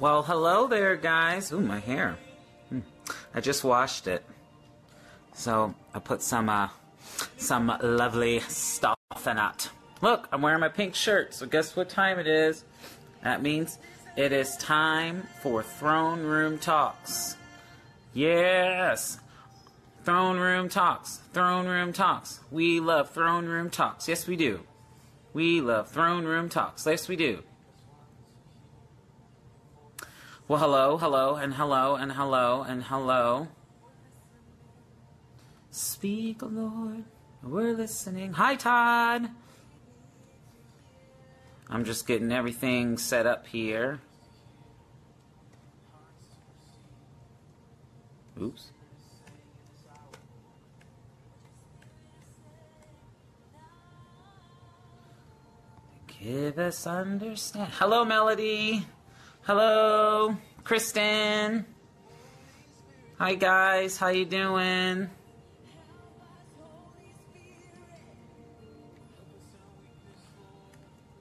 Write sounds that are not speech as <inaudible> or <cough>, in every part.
Well, hello there, guys. Ooh, my hair. Hmm. I just washed it. So I put some uh, some lovely stuff in it. Look, I'm wearing my pink shirt. So guess what time it is? That means it is time for throne room talks. Yes, throne room talks. Throne room talks. We love throne room talks. Yes, we do. We love throne room talks. Yes, we do. Well, hello, hello, and hello, and hello, and hello. Speak, Lord. We're listening. Hi, Todd. I'm just getting everything set up here. Oops. Give us understand. Hello, Melody. Hello, Kristen. Hi, guys. How you doing?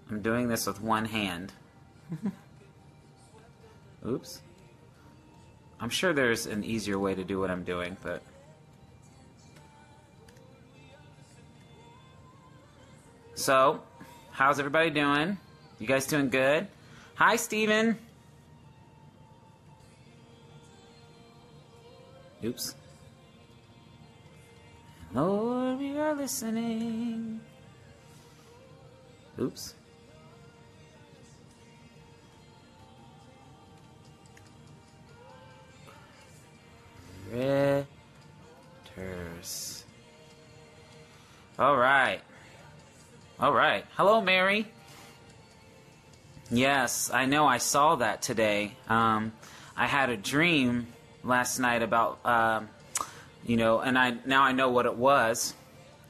I'm doing this with one hand. <laughs> Oops. I'm sure there's an easier way to do what I'm doing, but. So, how's everybody doing? You guys doing good? Hi, Steven. Oops. Lord, we are listening. Oops. Retters. All right. All right. Hello, Mary. Yes, I know. I saw that today. Um, I had a dream last night about, um, you know, and I now I know what it was.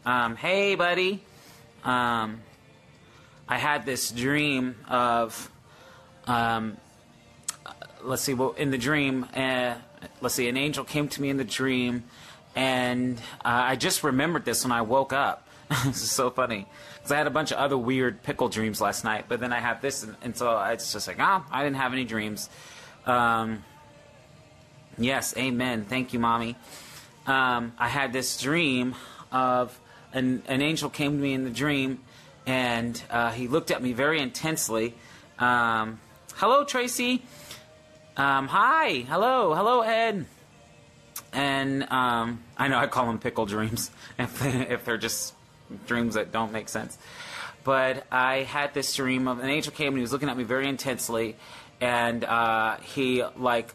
Um, hey, buddy. Um, I had this dream of, um, let's see, well, in the dream, uh, let's see, an angel came to me in the dream, and uh, I just remembered this when I woke up. <laughs> this is so funny because I had a bunch of other weird pickle dreams last night, but then I had this, and, and so it's just like, ah, oh, I didn't have any dreams. Um, yes, amen. Thank you, mommy. Um, I had this dream of an, an angel came to me in the dream, and uh, he looked at me very intensely. Um, hello, Tracy. Um, hi, hello, hello, Ed. And um, I know I call them pickle dreams <laughs> if, they, if they're just dreams that don't make sense. But I had this dream of an angel came and he was looking at me very intensely, and uh, he like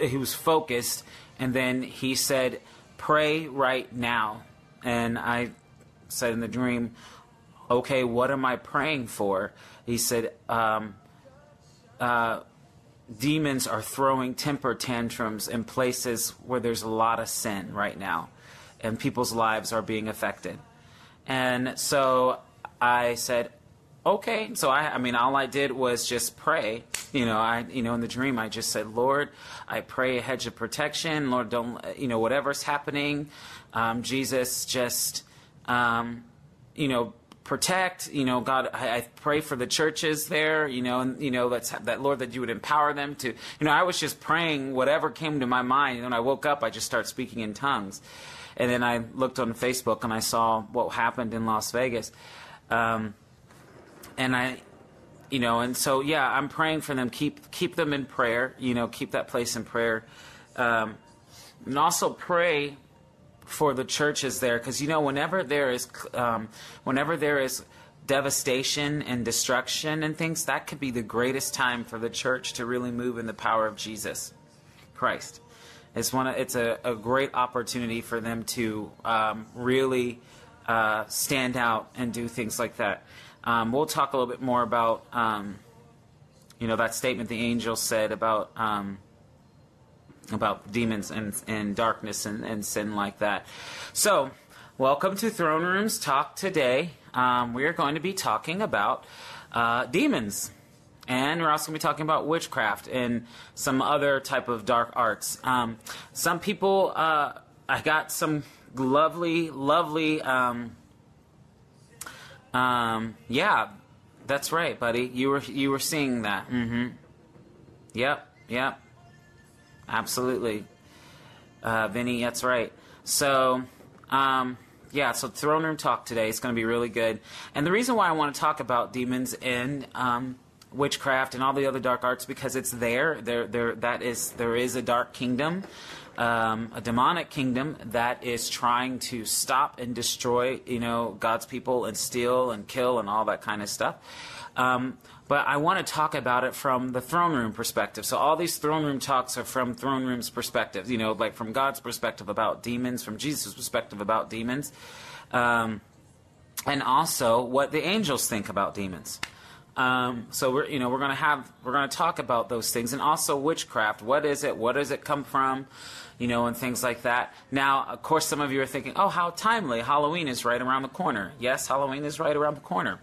he was focused, and then he said, "Pray right now." And I said in the dream, "Okay, what am I praying for?" He said, um, uh, demons are throwing temper tantrums in places where there's a lot of sin right now, and people's lives are being affected. And so I said, okay. So I, I mean, all I did was just pray. You know, I, you know, in the dream, I just said, Lord, I pray a hedge of protection. Lord, don't, you know, whatever's happening, um, Jesus, just, um, you know, protect. You know, God, I, I, pray for the churches there. You know, and you know that's that Lord that you would empower them to. You know, I was just praying whatever came to my mind. And when I woke up, I just started speaking in tongues. And then I looked on Facebook and I saw what happened in Las Vegas. Um, and I, you know, and so yeah, I'm praying for them. Keep keep them in prayer. You know, keep that place in prayer, um, and also pray for the churches there because you know whenever there is um, whenever there is devastation and destruction and things that could be the greatest time for the church to really move in the power of jesus christ it's one it's a, a great opportunity for them to um, really uh, stand out and do things like that um, we'll talk a little bit more about um, you know that statement the angel said about um, about demons and, and darkness and, and sin like that. So, welcome to Throne Rooms Talk today. Um, we are going to be talking about uh, demons. And we're also going to be talking about witchcraft and some other type of dark arts. Um, some people, uh, I got some lovely, lovely, um, um, yeah, that's right, buddy. You were you were seeing that. Mm-hmm. Yep, yep. Absolutely. Uh, Vinny, that's right. So, um, yeah, so throne room talk today is going to be really good. And the reason why I want to talk about demons and um, witchcraft and all the other dark arts because it's there. There, there. That is, there is a dark kingdom, um, a demonic kingdom that is trying to stop and destroy, you know, God's people and steal and kill and all that kind of stuff. Um, but I want to talk about it from the throne room perspective. So all these throne room talks are from throne room's perspective, you know, like from God's perspective about demons, from Jesus' perspective about demons, um, and also what the angels think about demons. Um, so we're you know we're gonna have we're gonna talk about those things and also witchcraft. What is it? What does it come from? You know, and things like that. Now, of course, some of you are thinking, "Oh, how timely! Halloween is right around the corner." Yes, Halloween is right around the corner.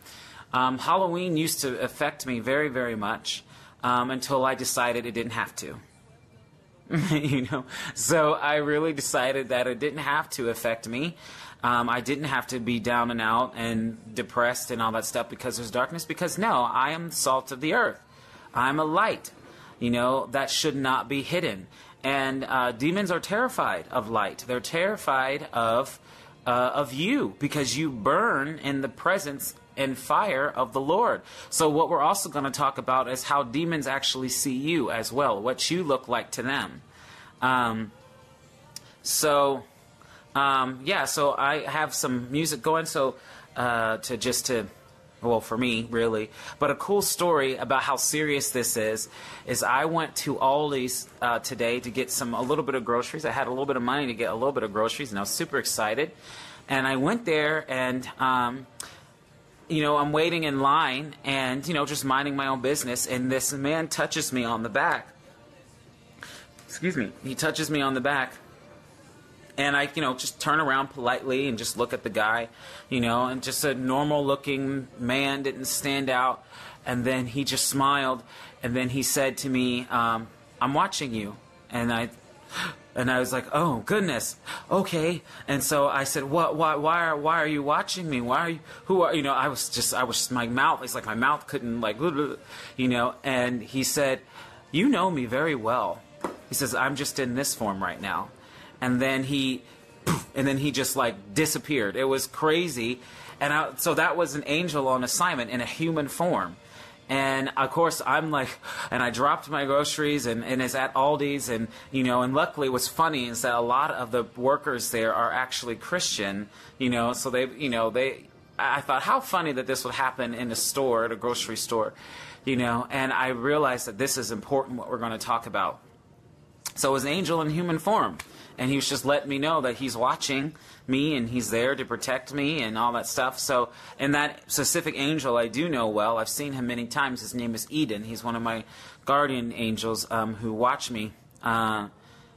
Um, Halloween used to affect me very, very much um, until I decided it didn't have to. <laughs> you know, so I really decided that it didn't have to affect me. Um, I didn't have to be down and out and depressed and all that stuff because there's darkness. Because no, I am salt of the earth. I'm a light. You know that should not be hidden. And uh, demons are terrified of light. They're terrified of uh, of you because you burn in the presence and fire of the Lord. So, what we're also going to talk about is how demons actually see you as well, what you look like to them. Um, so, um, yeah, so I have some music going. So, uh, to just to well for me really but a cool story about how serious this is is i went to aldi's uh, today to get some a little bit of groceries i had a little bit of money to get a little bit of groceries and i was super excited and i went there and um, you know, I'm waiting in line and, you know, just minding my own business, and this man touches me on the back. Excuse me. He touches me on the back. And I, you know, just turn around politely and just look at the guy, you know, and just a normal looking man didn't stand out. And then he just smiled, and then he said to me, um, I'm watching you. And I and I was like, "Oh goodness, okay." And so I said, "What? Why? Why are Why are you watching me? Why are you? Who are you know?" I was just, I was my mouth. It's like my mouth couldn't like, <laughs> you know. And he said, "You know me very well." He says, "I'm just in this form right now," and then he, and then he just like disappeared. It was crazy, and I, so that was an angel on assignment in a human form. And of course, I'm like, and I dropped my groceries, and, and it's at Aldi's, and you know, and luckily, what's funny is that a lot of the workers there are actually Christian, you know, so they, you know, they. I thought, how funny that this would happen in a store, at a grocery store, you know, and I realized that this is important what we're going to talk about. So it was an angel in human form, and he was just letting me know that he's watching me and he's there to protect me and all that stuff. So, and that specific angel I do know well. I've seen him many times. His name is Eden. He's one of my guardian angels um, who watch me uh,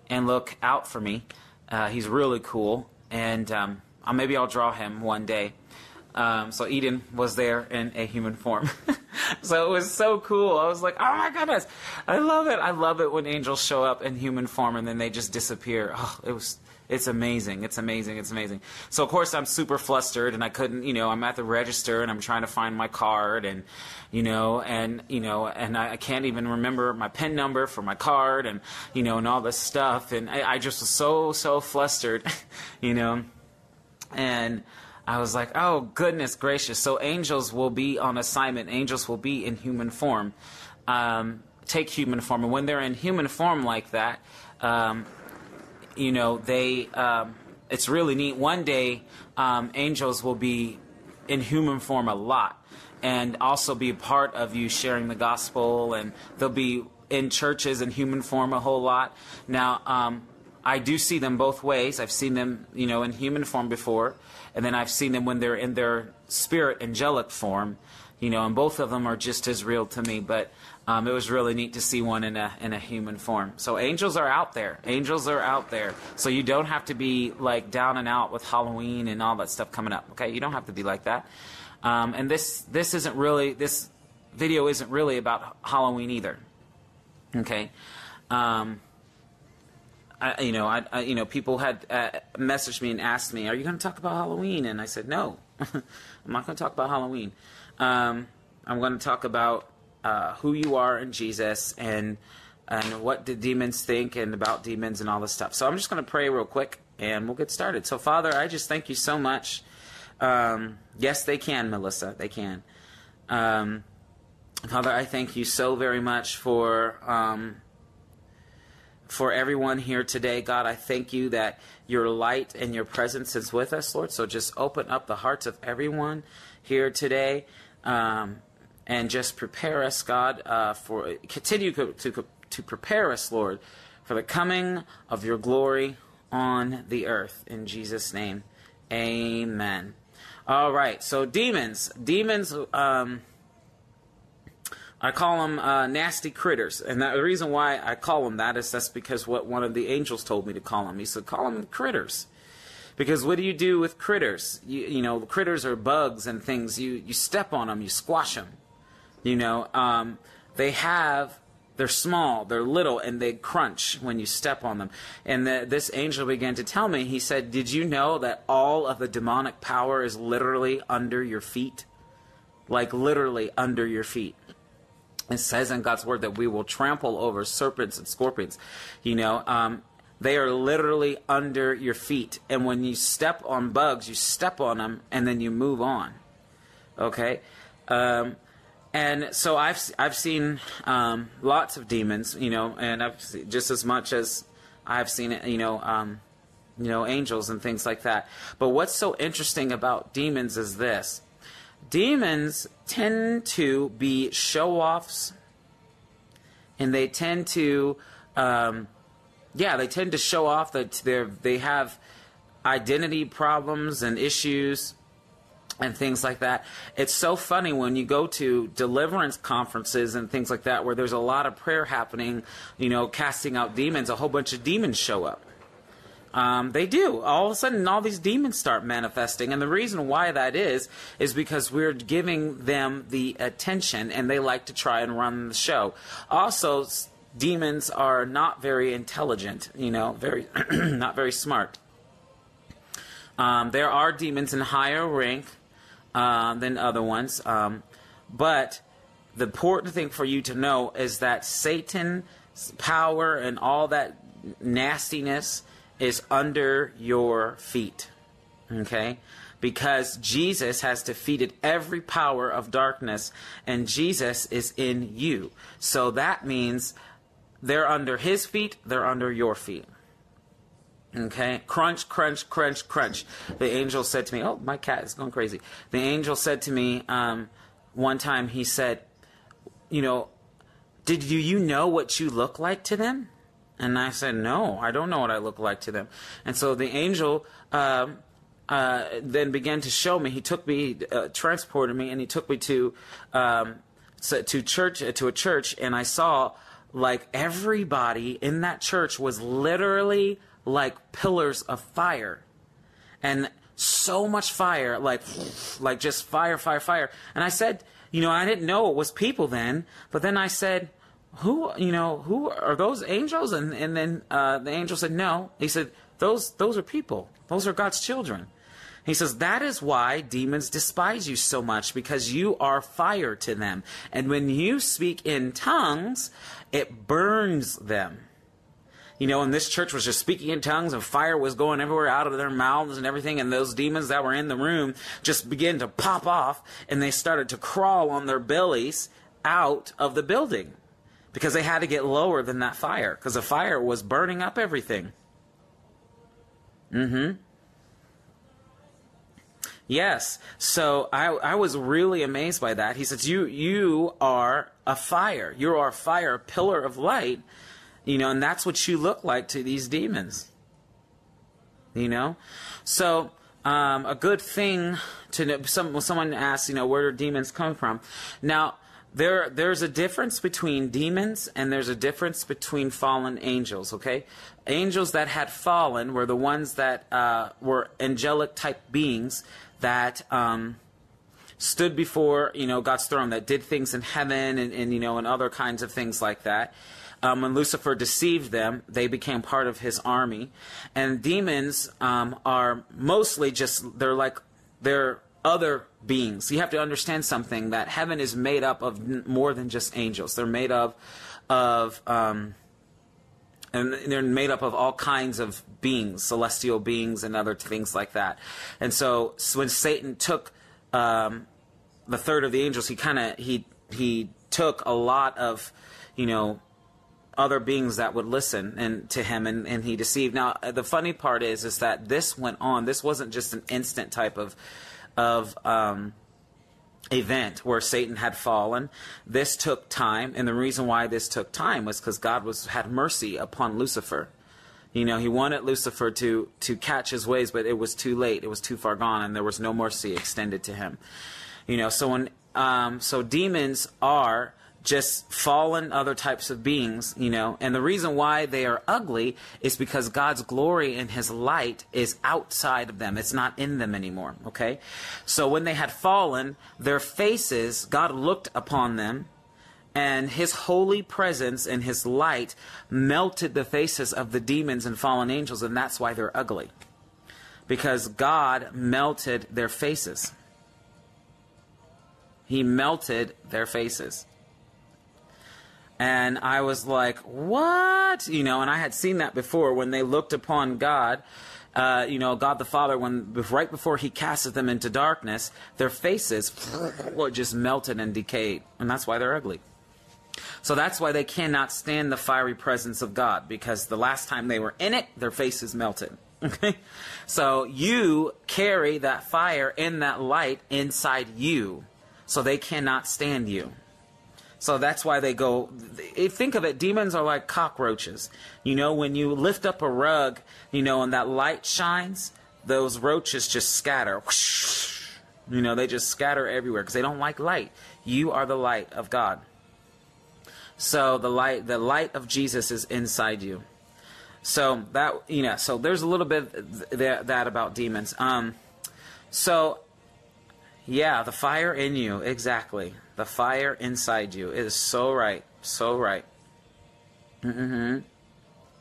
and look out for me. Uh, he's really cool, and um, maybe I'll draw him one day. Um, so Eden was there in a human form. <laughs> so it was so cool. I was like, oh my goodness, I love it. I love it when angels show up in human form and then they just disappear. Oh, it was it's amazing. It's amazing. It's amazing. So of course I'm super flustered and I couldn't, you know, I'm at the register and I'm trying to find my card and, you know, and you know, and I, I can't even remember my PIN number for my card and you know, and all this stuff. And I, I just was so so flustered, <laughs> you know, and. I was like, oh, goodness gracious. So angels will be on assignment. Angels will be in human form, um, take human form. And when they're in human form like that, um, you know, they um, it's really neat. One day, um, angels will be in human form a lot, and also be a part of you sharing the gospel, and they'll be in churches in human form a whole lot. Now, um, I do see them both ways. I've seen them, you know, in human form before, and then I've seen them when they're in their spirit angelic form, you know, and both of them are just as real to me. But um, it was really neat to see one in a in a human form. So angels are out there. Angels are out there. So you don't have to be like down and out with Halloween and all that stuff coming up. Okay, you don't have to be like that. Um, and this this isn't really this video isn't really about Halloween either. Okay. Um, I, you know, I, I, you know, people had uh, messaged me and asked me, "Are you going to talk about Halloween?" And I said, "No, <laughs> I'm not going to talk about Halloween. Um, I'm going to talk about uh, who you are in Jesus and and what the demons think and about demons and all this stuff. So I'm just going to pray real quick and we'll get started. So Father, I just thank you so much. Um, yes, they can, Melissa. They can. Um, Father, I thank you so very much for um, for everyone here today. God, I thank you that your light and your presence is with us, Lord. So just open up the hearts of everyone here today. Um, and just prepare us, God, uh, for continue to, to to prepare us, Lord, for the coming of your glory on the earth. In Jesus' name, Amen. All right, so demons, demons. Um, I call them uh, nasty critters, and that, the reason why I call them that is that's because what one of the angels told me to call them. He said, "Call them critters." Because what do you do with critters? You, you know, critters are bugs and things. You you step on them, you squash them. You know, um, they have they're small, they're little, and they crunch when you step on them. And the, this angel began to tell me, he said, Did you know that all of the demonic power is literally under your feet? Like literally under your feet. It says in God's word that we will trample over serpents and scorpions. You know, um, they are literally under your feet. And when you step on bugs, you step on them and then you move on. Okay? Um, and so I've I've seen um, lots of demons, you know, and I've seen, just as much as I've seen you know, um, you know, angels and things like that. But what's so interesting about demons is this: demons tend to be show-offs, and they tend to, um, yeah, they tend to show off that they they have identity problems and issues and things like that. It's so funny when you go to deliverance conferences and things like that where there's a lot of prayer happening, you know, casting out demons, a whole bunch of demons show up. Um, they do. All of a sudden, all these demons start manifesting. And the reason why that is, is because we're giving them the attention and they like to try and run the show. Also, demons are not very intelligent, you know, very, <clears throat> not very smart. Um, there are demons in higher rank uh, than other ones. Um, but the important thing for you to know is that Satan's power and all that nastiness is under your feet. Okay? Because Jesus has defeated every power of darkness and Jesus is in you. So that means they're under his feet, they're under your feet. Okay, crunch, crunch, crunch, crunch. The angel said to me, "Oh, my cat is going crazy." The angel said to me um, one time. He said, "You know, did do you know what you look like to them?" And I said, "No, I don't know what I look like to them." And so the angel um, uh, then began to show me. He took me, uh, transported me, and he took me to um, to church to a church, and I saw like everybody in that church was literally like pillars of fire. And so much fire, like, <sniffs> like just fire, fire, fire. And I said, you know, I didn't know it was people then, but then I said, who, you know, who are those angels? And, and then uh, the angel said, no. He said, those, those are people. Those are God's children. He says, That is why demons despise you so much, because you are fire to them. And when you speak in tongues, it burns them you know, and this church was just speaking in tongues and fire was going everywhere out of their mouths and everything. And those demons that were in the room just began to pop off and they started to crawl on their bellies out of the building because they had to get lower than that fire because the fire was burning up everything. Mm hmm. Yes. So I, I was really amazed by that. He says, you, you are a fire. You are a fire, a pillar of light you know, and that's what you look like to these demons. You know? So, um, a good thing to know, some, someone asks, you know, where do demons come from? Now, there, there's a difference between demons and there's a difference between fallen angels, okay? Angels that had fallen were the ones that uh, were angelic type beings that um, stood before, you know, God's throne, that did things in heaven and, and you know, and other kinds of things like that. Um, when Lucifer deceived them, they became part of his army. And demons um, are mostly just, they're like, they're other beings. You have to understand something that heaven is made up of more than just angels. They're made of of um, and they're made up of all kinds of beings, celestial beings, and other things like that. And so, so when Satan took um, the third of the angels, he kind of he he took a lot of you know other beings that would listen and to him and, and he deceived now the funny part is is that this went on this wasn't just an instant type of of um, event where Satan had fallen. This took time, and the reason why this took time was because God was had mercy upon Lucifer. You know, he wanted Lucifer to to catch his ways, but it was too late. It was too far gone, and there was no mercy extended to him. You know, so when um, so demons are just fallen other types of beings, you know. And the reason why they are ugly is because God's glory and his light is outside of them. It's not in them anymore, okay? So when they had fallen, their faces, God looked upon them and his holy presence and his light melted the faces of the demons and fallen angels and that's why they're ugly. Because God melted their faces. He melted their faces and I was like, "What?" You know, and I had seen that before when they looked upon God. Uh, you know, God the Father, when right before He casted them into darkness, their faces <sniffs> just melted and decayed, and that's why they're ugly. So that's why they cannot stand the fiery presence of God, because the last time they were in it, their faces melted. <laughs> Okay? So you carry that fire and that light inside you, so they cannot stand you. So that's why they go. Think of it, demons are like cockroaches. You know, when you lift up a rug, you know, and that light shines, those roaches just scatter. You know, they just scatter everywhere because they don't like light. You are the light of God. So the light, the light of Jesus is inside you. So that you know, so there's a little bit that, that about demons. Um, so yeah, the fire in you, exactly. The fire inside you is so right, so right. Mm-hmm.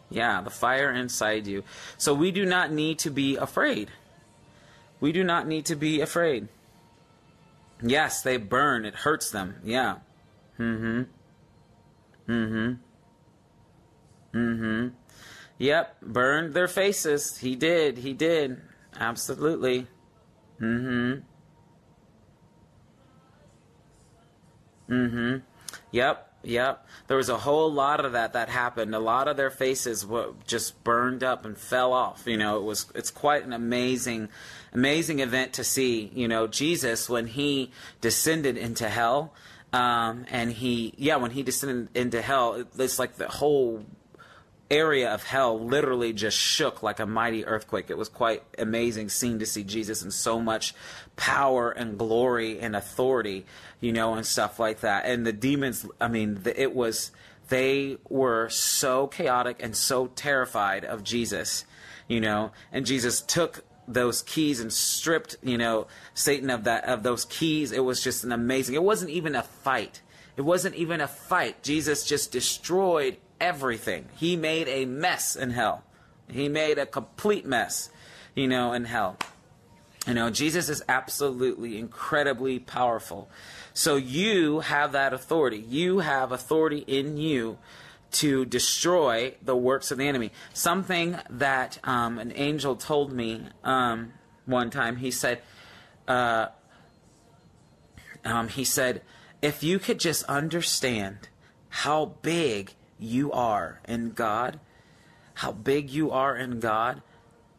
Yeah, the fire inside you. So we do not need to be afraid. We do not need to be afraid. Yes, they burn. It hurts them. Yeah. Mm-hmm. Mm-hmm. Mm-hmm. Yep, burned their faces. He did. He did. Absolutely. Mm-hmm. Mm-hmm. Yep. Yep. There was a whole lot of that that happened. A lot of their faces were just burned up and fell off. You know, it was it's quite an amazing amazing event to see. You know, Jesus when he descended into hell, um, and he yeah, when he descended into hell, it's like the whole area of hell literally just shook like a mighty earthquake. It was quite amazing scene to see Jesus in so much power and glory and authority, you know, and stuff like that. And the demons, I mean, it was, they were so chaotic and so terrified of Jesus, you know, and Jesus took those keys and stripped, you know, Satan of that, of those keys. It was just an amazing, it wasn't even a fight. It wasn't even a fight. Jesus just destroyed everything. He made a mess in hell. He made a complete mess, you know, in hell. You know, Jesus is absolutely incredibly powerful. So you have that authority. You have authority in you to destroy the works of the enemy. Something that um, an angel told me um, one time. He said, uh, um, he said, if you could just understand how big you are in God, how big you are in God,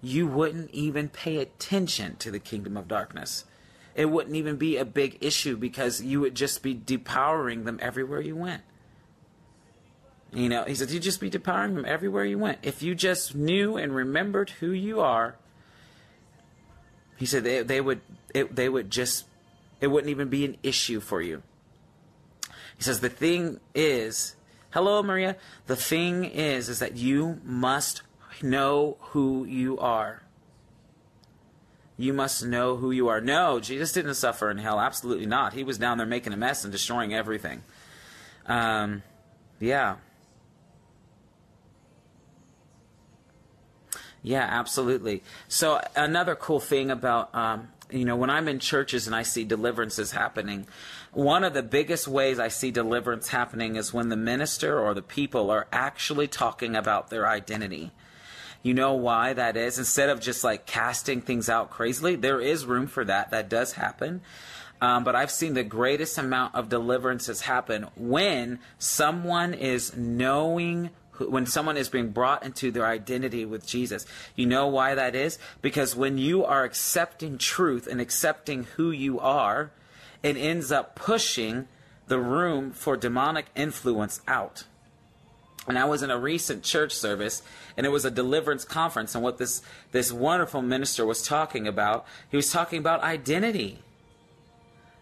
you wouldn't even pay attention to the kingdom of darkness. It wouldn't even be a big issue because you would just be depowering them everywhere you went. You know, he said, you'd just be depowering them everywhere you went. If you just knew and remembered who you are, he said they, they would it, they would just it wouldn't even be an issue for you. He says the thing is Hello, Maria. The thing is, is that you must know who you are. You must know who you are. No, Jesus didn't suffer in hell. Absolutely not. He was down there making a mess and destroying everything. Um, yeah. Yeah, absolutely. So another cool thing about um, you know, when I'm in churches and I see deliverances happening, one of the biggest ways I see deliverance happening is when the minister or the people are actually talking about their identity. You know why that is? Instead of just like casting things out crazily, there is room for that. That does happen. Um, but I've seen the greatest amount of deliverances happen when someone is knowing when someone is being brought into their identity with Jesus. You know why that is? Because when you are accepting truth and accepting who you are, it ends up pushing the room for demonic influence out. And I was in a recent church service, and it was a deliverance conference. And what this, this wonderful minister was talking about, he was talking about identity.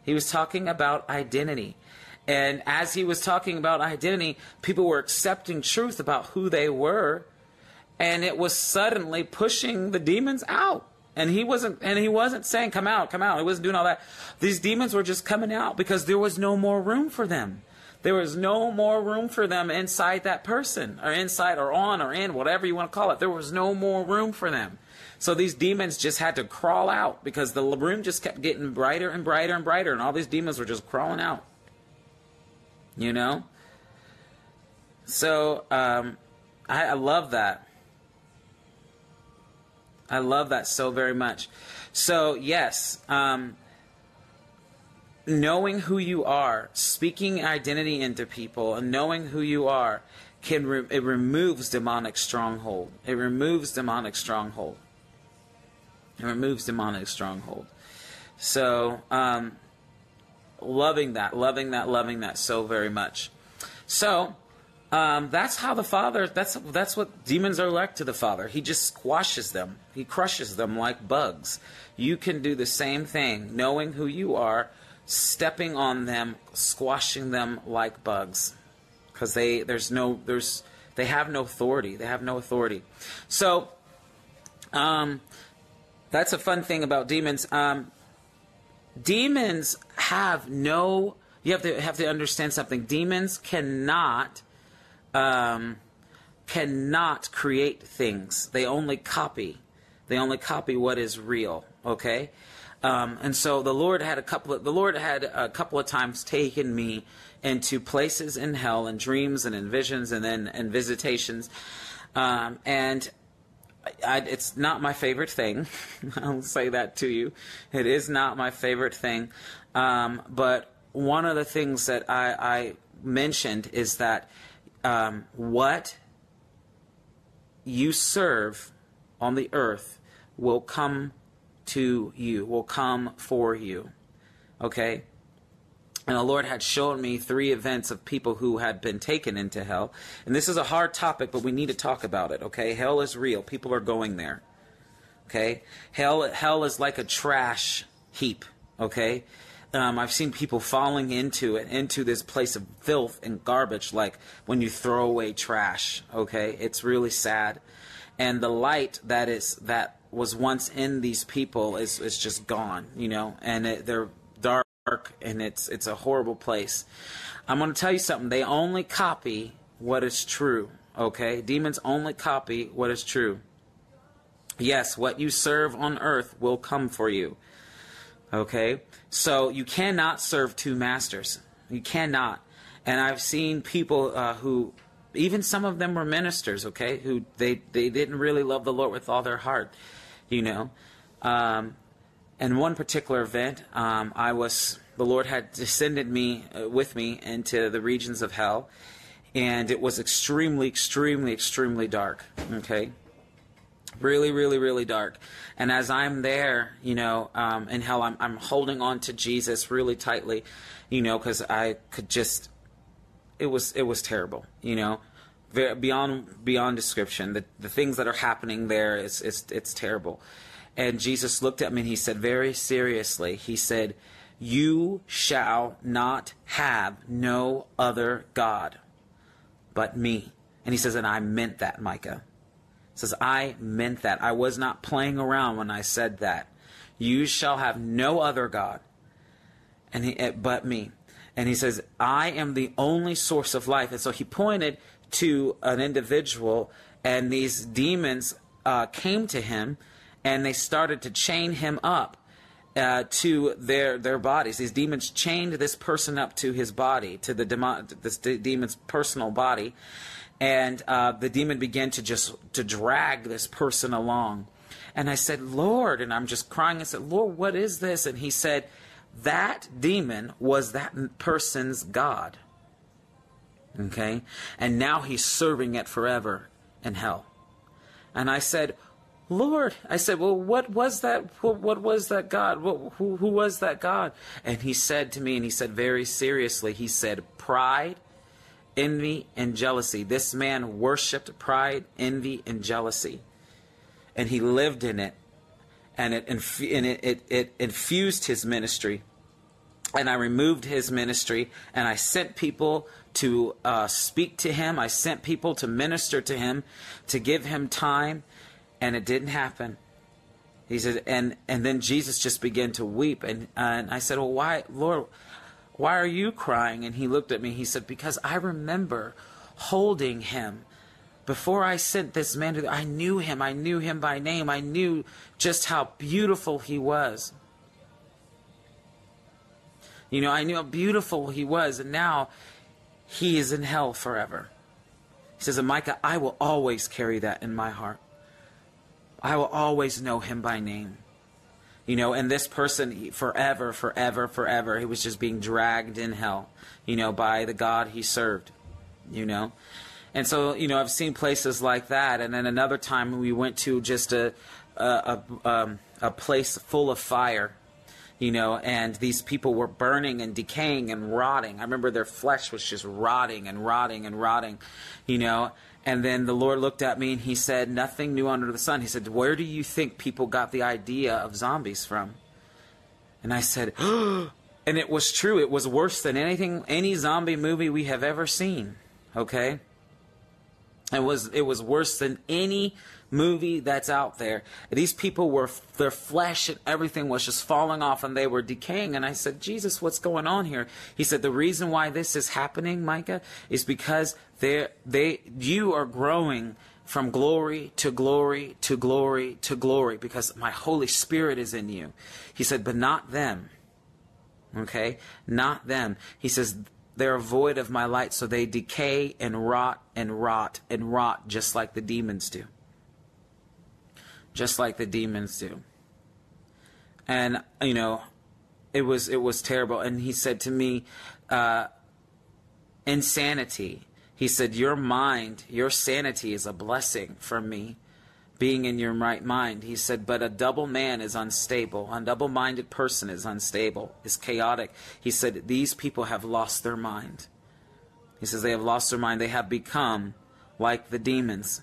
He was talking about identity. And as he was talking about identity, people were accepting truth about who they were, and it was suddenly pushing the demons out. And he wasn't and he wasn't saying, Come out, come out. He wasn't doing all that. These demons were just coming out because there was no more room for them. There was no more room for them inside that person, or inside or on or in, whatever you want to call it. There was no more room for them. So these demons just had to crawl out because the room just kept getting brighter and brighter and brighter, and all these demons were just crawling out you know? So, um, I, I love that. I love that so very much. So, yes, um, knowing who you are, speaking identity into people, and knowing who you are, can re- it removes demonic stronghold. It removes demonic stronghold. It removes demonic stronghold. So, um, loving that, loving that, loving that so very much. So um, that's how the Father. That's that's what demons are like to the Father. He just squashes them. He crushes them like bugs. You can do the same thing, knowing who you are, stepping on them, squashing them like bugs, because they there's no there's they have no authority. They have no authority. So, um, that's a fun thing about demons. Um, demons have no you have to have to understand something demons cannot um, cannot create things they only copy they only copy what is real okay um, and so the lord had a couple of the lord had a couple of times taken me into places in hell and dreams and in visions and then and visitations um, and I, it's not my favorite thing. <laughs> I'll say that to you. It is not my favorite thing. Um, but one of the things that I, I mentioned is that um, what you serve on the earth will come to you, will come for you. Okay? And the Lord had shown me three events of people who had been taken into hell. And this is a hard topic, but we need to talk about it, okay? Hell is real. People are going there. Okay? Hell hell is like a trash heap, okay? Um, I've seen people falling into it, into this place of filth and garbage, like when you throw away trash. Okay, it's really sad, and the light that is that was once in these people is is just gone. You know, and it, they're dark and it's it's a horrible place. I'm going to tell you something. They only copy what is true. Okay, demons only copy what is true. Yes, what you serve on earth will come for you. Okay, so you cannot serve two masters. You cannot. And I've seen people uh, who, even some of them were ministers. Okay, who they they didn't really love the Lord with all their heart. You know. Um, in one particular event, um, I was the Lord had descended me uh, with me into the regions of hell, and it was extremely, extremely, extremely dark. Okay, really, really, really dark. And as I'm there, you know, um, in hell, I'm, I'm holding on to Jesus really tightly, you know, because I could just, it was, it was terrible, you know, Very, beyond beyond description. The the things that are happening there is, is it's terrible. And Jesus looked at me and he said very seriously, he said, You shall not have no other God but me. And he says, And I meant that, Micah. Says, I meant that. I was not playing around when I said that. You shall have no other God and he, eh, but me. And he says, I am the only source of life. And so he pointed to an individual, and these demons uh, came to him and they started to chain him up. uh, to their their bodies. These demons chained this person up to his body, to the demon, this de- demon's personal body, and uh, the demon began to just to drag this person along. And I said, Lord, and I'm just crying. I said, Lord, what is this? And he said, that demon was that person's God. Okay? And now he's serving it forever in hell. And I said, Lord, I said, well, what was that? What, was that God? What, who, who was that God? And he said to me, and he said very seriously, he said, pride, envy, and jealousy. This man worshiped pride, envy, and jealousy. And he lived in it. And it, inf- and it, it, it infused his ministry. And I removed his ministry. And I sent people to uh, speak to him. I sent people to minister to him, to give him time and it didn't happen. He said, and and then Jesus just began to weep, and and I said, well, why, Lord, why are you crying? And he looked at me. He said, because I remember holding him before I sent this man to. I knew him. I knew him by name. I knew just how beautiful he was. You know, I knew how beautiful he was, and now he is in hell forever. He says, Micah, I will always carry that in my heart. I will always know him by name. You know, and this person forever, forever, forever, he was just being dragged in hell, you know, by the God he served, you know. And so, you know, I've seen places like that. And then another time we went to just a, a, a, um, a place full of fire, you know, and these people were burning and decaying and rotting. I remember their flesh was just rotting and rotting and rotting, you know. And then the Lord looked at me and he said, Nothing new under the sun. He said, Where do you think people got the idea of zombies from? And I said, <gasps> and it was true. It was worse than anything, any zombie movie we have ever seen. Okay? It was it was worse than any movie that's out there. These people were their flesh and everything was just falling off and they were decaying. And I said, Jesus, what's going on here? He said, the reason why this is happening, Micah, is because they they you are growing from glory to glory to glory to glory because my Holy Spirit is in you. He said, but not them. Okay? Not them. He says, they're void of my light, so they decay and rot and rot and rot just like the demons do just like the demons do. And you know, it was it was terrible. And he said to me, uh, insanity. He said, Your mind, your sanity is a blessing from me, being in your right mind. He said, But a double man is unstable. A double minded person is unstable, is chaotic. He said, These people have lost their mind. He says, They have lost their mind. They have become like the demons.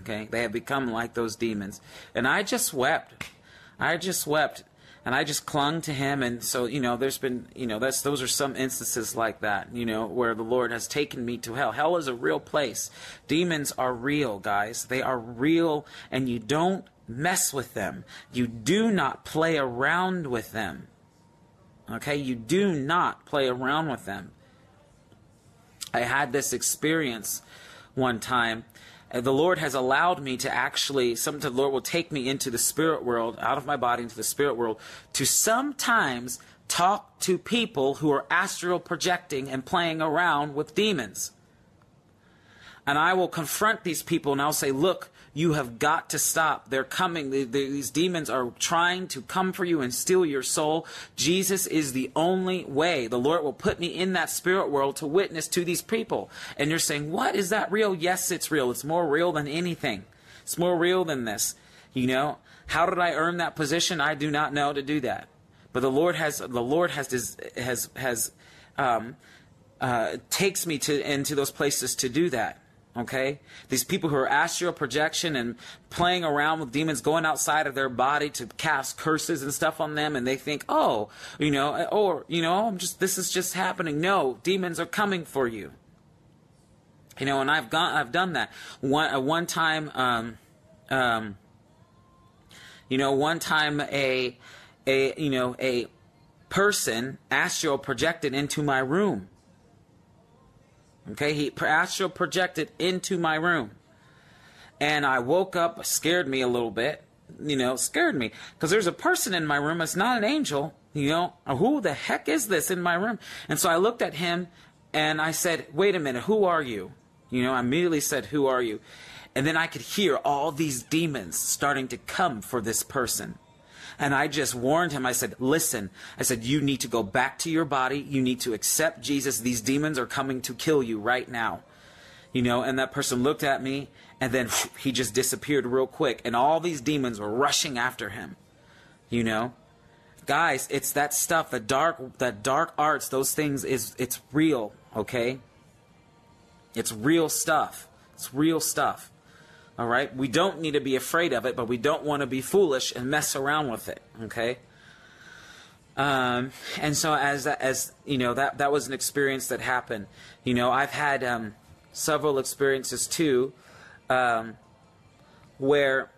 Okay? They have become like those demons. And I just wept. I just wept. And I just clung to him. And so, you know, there's been, you know, that's, those are some instances like that, you know, where the Lord has taken me to hell. Hell is a real place. Demons are real, guys. They are real, and you don't mess with them. You do not play around with them. Okay? You do not play around with them. I had this experience one time Uh, the Lord has allowed me to actually, sometimes the Lord will take me into the spirit world, out of my body into the spirit world, to sometimes talk to people who are astral projecting and playing around with demons. And I will confront these people and I'll say, look, you have got to stop. They're coming. these demons are trying to come for you and steal your soul. Jesus is the only way. The Lord will put me in that spirit world to witness to these people. And you're saying, what? Is that real? Yes, it's real. It's more real than anything. It's more real than this. You know, how did I earn that position? I do not know to do that. But the Lord has, the Lord has, has, has, um, uh, takes me to, into those places to do that. Okay? These people who are astral projection and playing around with demons, going outside of their body to cast curses and stuff on them, and they think, oh, you know, or, you know, I'm just, this is just happening. No, demons are coming for you. You know, and I've gone, I've done that. One, uh, one time, um, um, you know, one time a, a, you know, a person astral projected into my room Okay, he astral projected into my room. And I woke up, scared me a little bit. you know, scared me because there's a person in my room. It's not an angel. You know, who the heck is this in my room? And so I looked at him and I said, wait a minute, who are you? You know, I immediately said, who are you? And then I could hear all these demons starting to come for this person. And I just warned him. I said, listen, I said, you need to go back to your body. You need to accept Jesus. These demons are coming to kill you right now. You know, and that person looked at me and then he just disappeared real quick. And all these demons were rushing after him. You know? Guys, it's that stuff, the dark the dark arts, those things is it's real, okay? It's real stuff. It's real stuff. All right? We don't need to be afraid of it, but we don't want to be foolish and mess around with it, okay? Um, and so as as you know that that was an experience that happened. You know, I've had um, several experiences too, um, where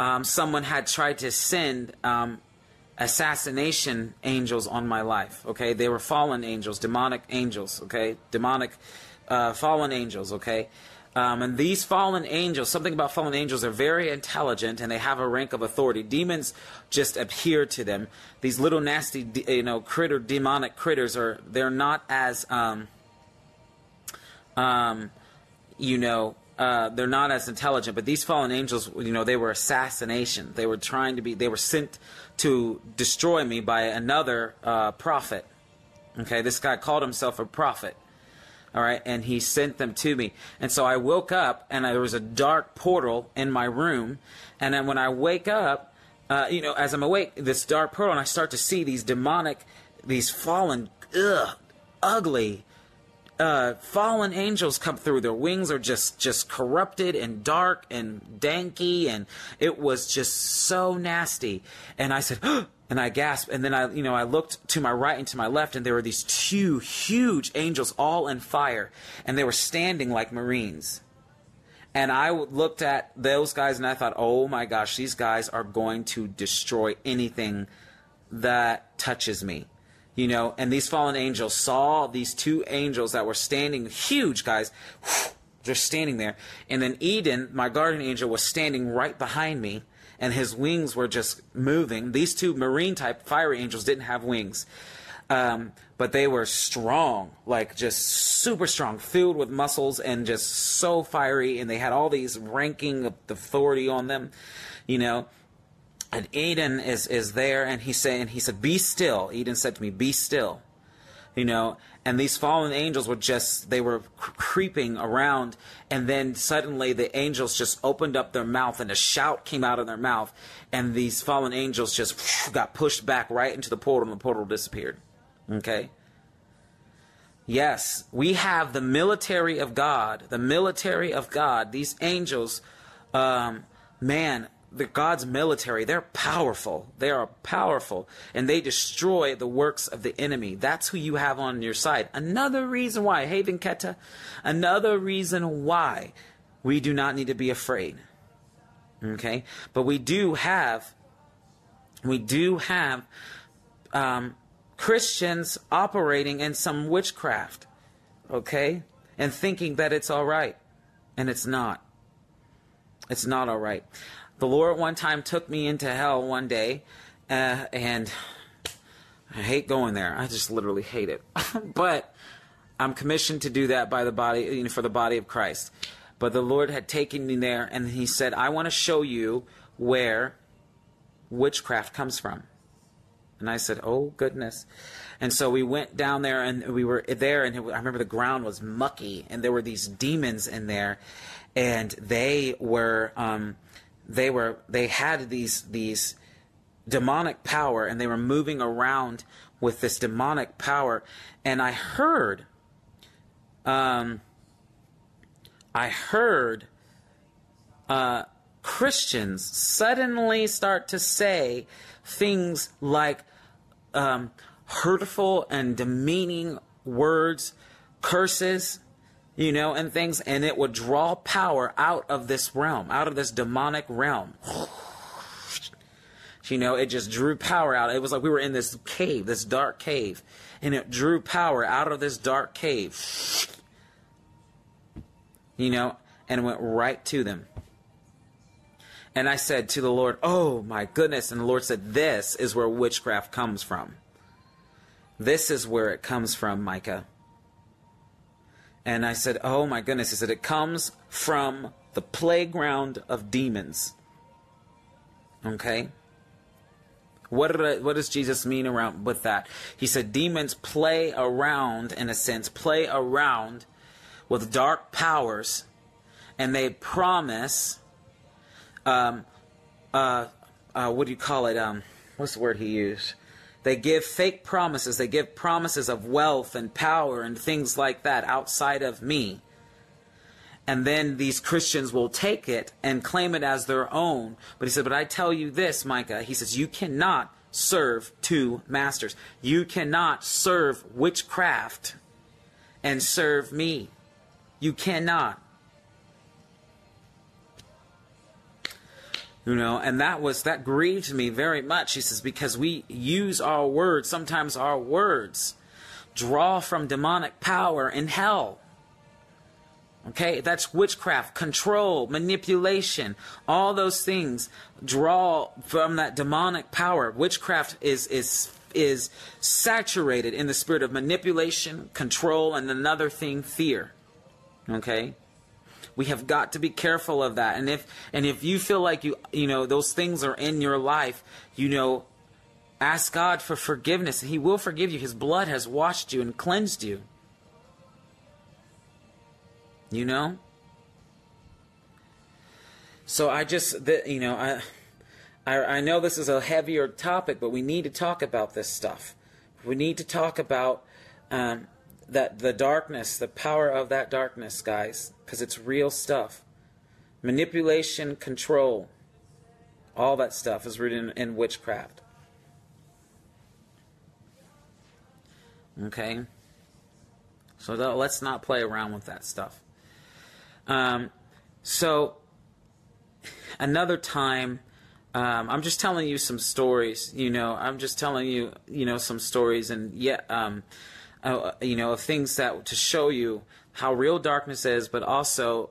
um, someone had tried to send um, assassination angels on my life. Okay, they were fallen angels, demonic angels. Okay, demonic uh, fallen angels. Okay. Um, and these fallen angels, something about fallen angels, are very intelligent and they have a rank of authority. Demons just adhere to them. These little nasty, you know, critter, demonic critters are, they're not as, um, um, you know, uh, they're not as intelligent, but these fallen angels, you know, they were assassination. They were trying to be, they were sent to destroy me by another uh, prophet. Okay, this guy called himself a prophet. All right, and he sent them to me. And so I woke up, and there was a dark portal in my room. And then when I wake up, uh, you know, as I'm awake, this dark portal, and I start to see these demonic, these fallen, ugh, ugly, uh, fallen angels come through. Their wings are just just corrupted and dark and danky, and it was just so nasty. And I said, <gasps> and I gasped, and then I, you know, I looked to my right and to my left, and there were these two huge angels, all in fire, and they were standing like Marines. And I looked at those guys, and I thought, oh my gosh, these guys are going to destroy anything that touches me you know, and these fallen angels saw these two angels that were standing, huge guys, just standing there. And then Eden, my guardian angel, was standing right behind me, and his wings were just moving. These two marine type fiery angels didn't have wings. Um, but they were strong, like just super strong, filled with muscles and just so fiery. And they had all these ranking of authority on them, you know and Eden is is there, and he's saying he said, "Be still." Eden said to me, "Be still," you know. And these fallen angels were just they were creeping around, and then suddenly the angels just opened up their mouth, and a shout came out of their mouth, and these fallen angels just got pushed back right into the portal, and the portal disappeared. Okay. Yes, we have the military of God, the military of God. These angels, um, man, the God's military, they're powerful. They are powerful. And they destroy the works of the enemy. That's who you have on your side. Another reason why, Haven Keta, another reason why we do not need to be afraid. Okay? But we do have, we do have um, Christians operating in some witchcraft. Okay? And thinking that it's all right. And it's not. It's not all right. The Lord one time took me into hell one day, uh, and I hate going there. I just literally hate it. <laughs> but I'm commissioned to do that by the body, you know, for the body of Christ. But the Lord had taken me there, and He said, "I want to show you where witchcraft comes from." And I said, "Oh goodness!" And so we went down there, and we were there, and I remember the ground was mucky, and there were these demons in there, and they were um, they were they had these these demonic power and they were moving around with this demonic power. And i heard um i heard uh christians suddenly start to say things like um hurtful and demeaning words curses you know, and things, and it would draw power out of this realm, out of this demonic realm. <sighs> You know, it just drew power out. It was like we were in this cave, this dark cave, and it drew power out of this dark cave. <sighs> You know, and went right to them. And I said to the Lord, Oh my goodness. And the Lord said, This is where witchcraft comes from. This is where it comes from, Micah. And I said, Oh my goodness. He said, It comes from the playground of demons. Okay? What, did I, what does Jesus mean around with that? He said demons play around, in a sense, play around with dark powers, and they promise, um, uh, uh, what do you call it? Um, what's the word he used? They give fake promises. They give promises of wealth and power and things like that outside of me. And then these Christians will take it and claim it as their own. But he said, But I tell you this, Micah. He says, You cannot serve two masters. You cannot serve witchcraft and serve me. You cannot. You know, and that was, that grieved me very much. He says, because we use our words, sometimes our words draw from demonic power in hell. Okay, that's witchcraft, control, manipulation, all those things draw from that demonic power. Witchcraft is is is saturated in the spirit of manipulation, control, and another thing, fear. Okay? We have got to be careful of that. And if and if you feel like you you know those things are in your life, you know, ask God for forgiveness. He will forgive you. His blood has washed you and cleansed you. You know? So I just, the, you know, I, I, I know this is a heavier topic, but we need to talk about this stuff. We need to talk about um, that the darkness, the power of that darkness, guys, because it's real stuff. Manipulation, control, all that stuff is rooted in, in witchcraft. Okay? So let's not play around with that stuff. Um, so another time, um, I'm just telling you some stories. You know, I'm just telling you, you know, some stories, and yet, um, uh, you know, of things that to show you how real darkness is, but also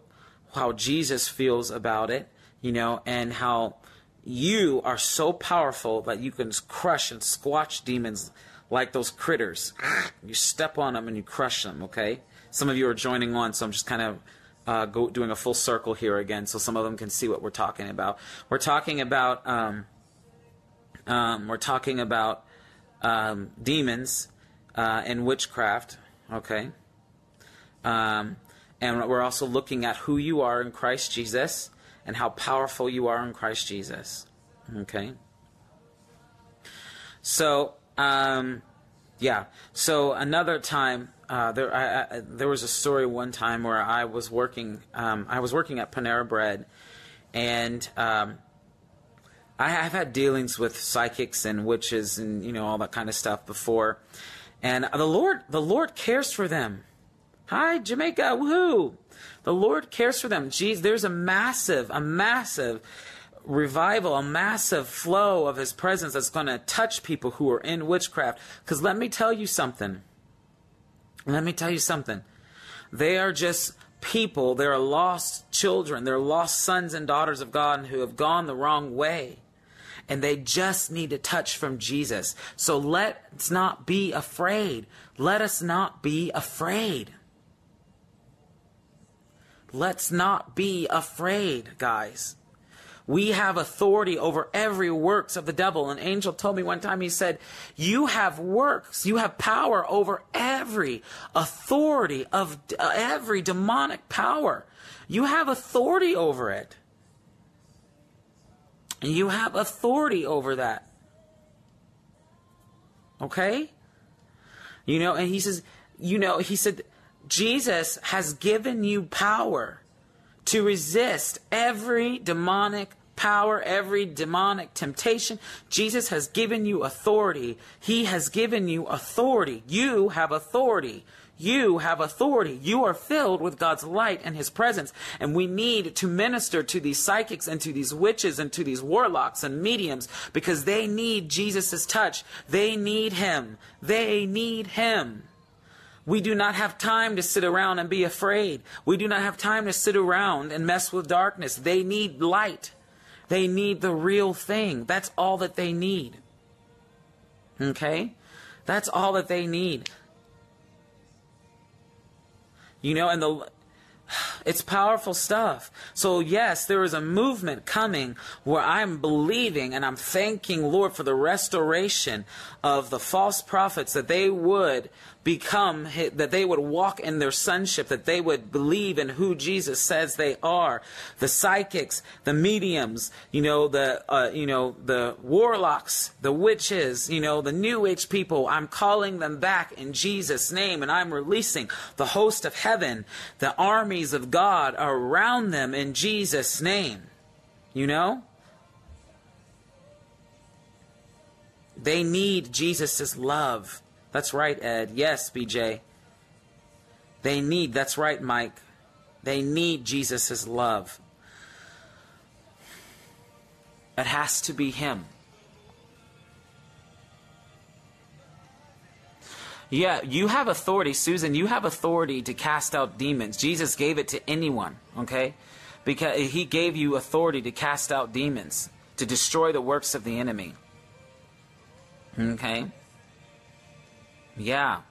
how Jesus feels about it. You know, and how you are so powerful that you can crush and squash demons like those critters. You step on them and you crush them. Okay. Some of you are joining on, so I'm just kind of uh, go, doing a full circle here again so some of them can see what we're talking about. We're talking about um, um, we're talking about um, demons uh, and witchcraft. Okay, um, and we're also looking at who you are in Christ Jesus and how powerful you are in Christ Jesus. Okay, so um, yeah, so another time uh, there, I, I, there was a story one time where I was working. Um, I was working at Panera Bread, and um, I have had dealings with psychics and witches and you know all that kind of stuff before. And the Lord, the Lord cares for them. Hi, Jamaica, woohoo! The Lord cares for them. Geez, there's a massive, a massive revival, a massive flow of His presence that's going to touch people who are in witchcraft. Because let me tell you something let me tell you something. They are just people, they're lost children, they're lost sons and daughters of God who have gone the wrong way. And they just need a touch from Jesus. So let's not be afraid. Let us not be afraid. Let's not be afraid, guys. We have authority over every works of the devil. An angel told me one time, he said, You have works, you have power over every authority of uh, every demonic power. You have authority over it. And you have authority over that. Okay? You know, and he says, you know, he said, Jesus has given you power to resist every demonic power, every demonic temptation. Jesus has given you authority. He has given you authority. You have authority. You have authority. You are filled with God's light and His presence. And we need to minister to these psychics and to these witches and to these warlocks and mediums because they need Jesus' touch. They need Him. They need Him. We do not have time to sit around and be afraid. We do not have time to sit around and mess with darkness. They need light. They need the real thing. That's all that they need. Okay? That's all that they need. You know, and the <sighs> it's powerful stuff. So, yes, there is a movement coming where I'm believing and I'm thanking Lord for the restoration of the false prophets that they would become, that they would walk in their sonship, that they would believe in who Jesus says they are. The psychics, the mediums, you know, the, uh, you know, the warlocks, the witches, you know, the new age people. I'm calling them back in Jesus' name and I'm releasing the host of heaven, the armies of God around them in Jesus' name. You know? They need Jesus' love. That's right, Ed. Yes, BJ. They need, that's right, Mike. They need Jesus' love. It has to be Him. Yeah, you have authority, Susan. You have authority to cast out demons. Jesus gave it to anyone, okay? Because He gave you authority to cast out demons, to destroy the works of the enemy. Okay? Yeah.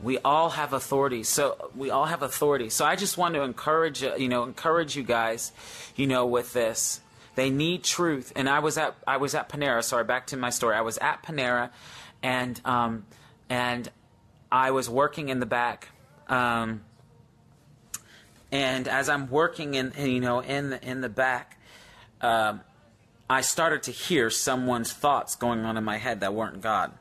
We all have authority. So we all have authority. So I just want to encourage you know encourage you guys, you know, with this. They need truth. And I was at I was at Panera. Sorry, back to my story. I was at Panera, and um, and I was working in the back. Um, and as I'm working in, you know, in the in the back, um, I started to hear someone's thoughts going on in my head that weren't God.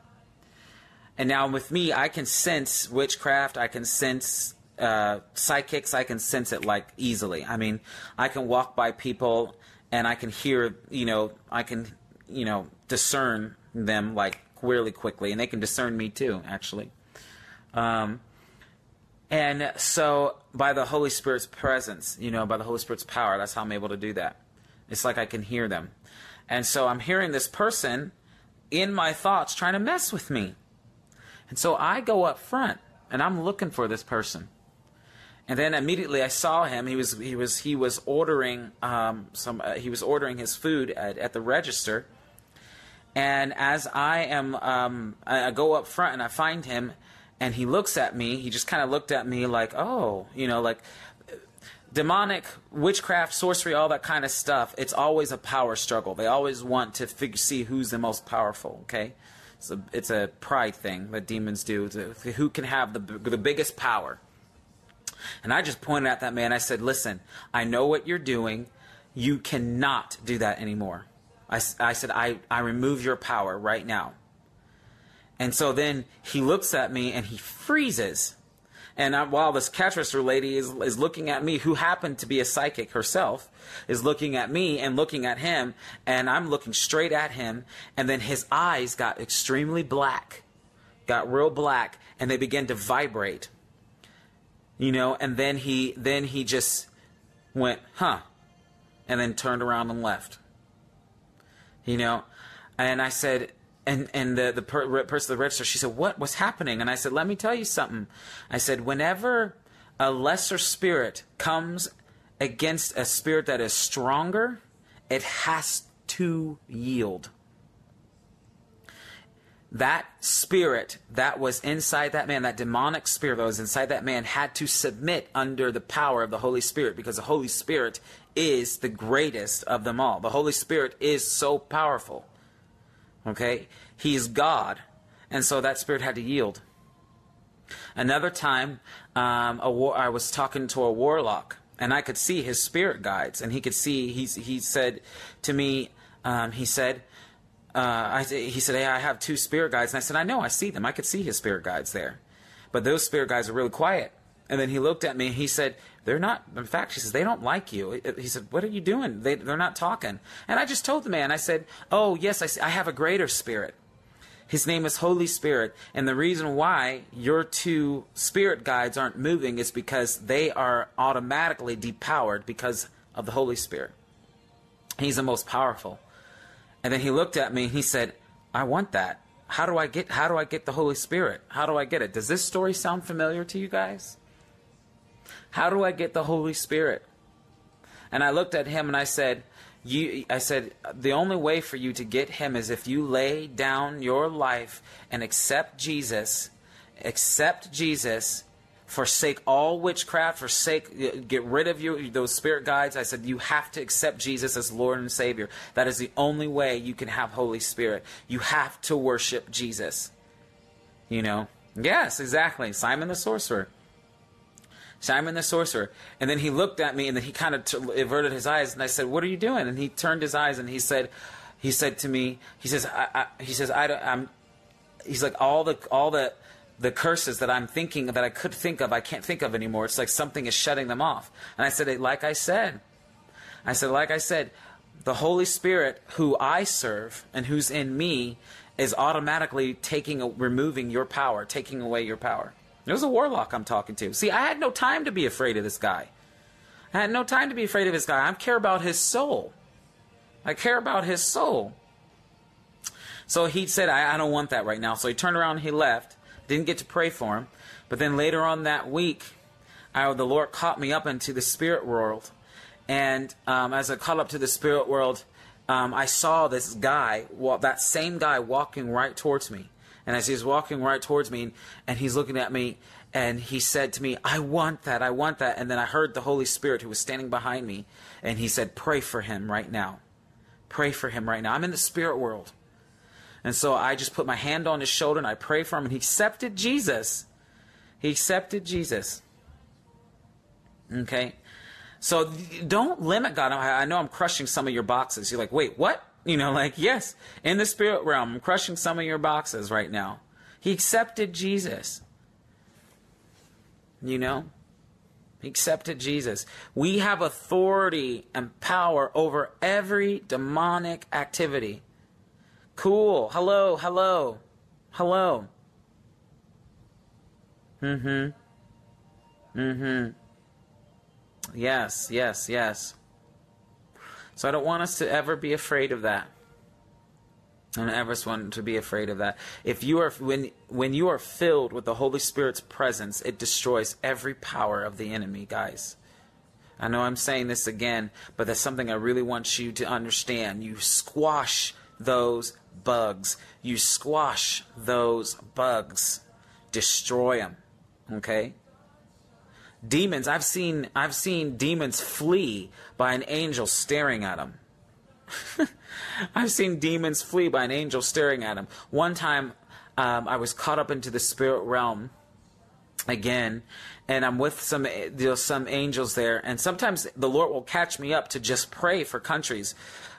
And now with me, I can sense witchcraft. I can sense uh, psychics. I can sense it like easily. I mean, I can walk by people and I can hear, you know, I can, you know, discern them like really quickly, and they can discern me too, actually. Um, and so, by the Holy Spirit's presence, you know, by the Holy Spirit's power, that's how I'm able to do that. It's like I can hear them. And so I'm hearing this person in my thoughts trying to mess with me. And so I go up front and I'm looking for this person. And then immediately I saw him. He was he was he was ordering um, some. Uh, he was ordering his food at, at, the register. And as I am, um, I, go up front and I find him, and he looks at me. He just kind of looked at me like, oh, you know, like demonic witchcraft, sorcery, all that kind of stuff. It's always a power struggle. They always want to figure, see who's the most powerful. Okay. It's a, it's a pride thing that demons do. To, who can have the, the biggest power? And I just pointed at that man. I said, Listen, I know what you're doing. You cannot do that anymore. I, I said, I, I remove your power right now. And so then he looks at me and he freezes. And I, while this catresser lady is, is looking at me, who happened to be a psychic herself, is looking at me and looking at him, and I'm looking straight at him, and then his eyes got extremely black, got real black, and they began to vibrate. You know, and then he then he just went, huh, and then turned around and left. You know, and I said, and and the the per, person at the register, she said, "What was happening?" And I said, "Let me tell you something." I said, "Whenever a lesser spirit comes against a spirit that is stronger, it has to yield." That spirit that was inside that man, that demonic spirit that was inside that man, had to submit under the power of the Holy Spirit because the Holy Spirit is the greatest of them all. The Holy Spirit is so powerful. Okay? He's God. And so that spirit had to yield. Another time, um, war, I was talking to a warlock, and I could see his spirit guides, and he could see. He he said to me, um, he said, uh, I, he said, hey, I have two spirit guides, and I said, I know, I see them. I could see his spirit guides there, but those spirit guides are really quiet. And then he looked at me. and He said, "They're not. In fact, she says they don't like you." He said, "What are you doing? They, they're not talking." And I just told the man. I said, "Oh yes, I, I have a greater spirit. His name is Holy Spirit, and the reason why your two spirit guides aren't moving is because they are automatically depowered because of the Holy Spirit. He's the most powerful." And then he looked at me. and He said, "I want that." How do I get how do I get the Holy Spirit? How do I get it? Does this story sound familiar to you guys? How do I get the Holy Spirit? And I looked at him and I said, you I said the only way for you to get him is if you lay down your life and accept Jesus, accept Jesus, forsake all witchcraft, forsake get rid of you those spirit guides. I said you have to accept Jesus as Lord and Savior. That is the only way you can have Holy Spirit. You have to worship Jesus. You know? Yes, exactly. Simon the sorcerer. Simon the sorcerer. And then he looked at me and then he kind of t- averted his eyes and I said, "What are you doing?" And he turned his eyes and he said, he said to me, he says, I, I, he says, I, don't, I'm, he's like all the all the the curses that I'm thinking that I could think of, I can't think of anymore. It's like something is shutting them off. And I said, like I said, I said, like I said, the Holy Spirit, who I serve and who's in me, is automatically taking, removing your power, taking away your power. It was a warlock I'm talking to. See, I had no time to be afraid of this guy. I had no time to be afraid of this guy. I care about his soul. I care about his soul. So he said, I, I don't want that right now. So he turned around and he left. Didn't get to pray for him. But then later on that week, I, the Lord caught me up into the spirit world. And um, as I caught up to the spirit world, um, I saw this guy, well, that same guy walking right towards me. And as he's walking right towards me, and he's looking at me, and he said to me, I want that, I want that. And then I heard the Holy Spirit who was standing behind me, and he said, Pray for him right now. Pray for him right now. I'm in the spirit world. And so I just put my hand on his shoulder and I pray for him, and he accepted Jesus. He accepted Jesus. Okay? So don't limit God. I know I'm crushing some of your boxes. You're like, wait, what? You know, like, yes, in the spirit realm, I'm crushing some of your boxes right now. He accepted Jesus. You know? He accepted Jesus. We have authority and power over every demonic activity. Cool. Hello, hello, hello. Mm hmm. Mm hmm. Yes, yes, yes. So I don't want us to ever be afraid of that. I don't ever want to be afraid of that. If you are when when you are filled with the Holy Spirit's presence, it destroys every power of the enemy, guys. I know I'm saying this again, but that's something I really want you to understand. You squash those bugs. You squash those bugs. Destroy them. Okay? Demons i've seen i've seen demons flee by an angel staring at them <laughs> i've seen demons flee by an angel staring at them one time um, i was caught up into the spirit realm again and i'm with some you know, some angels there and sometimes the lord will catch me up to just pray for countries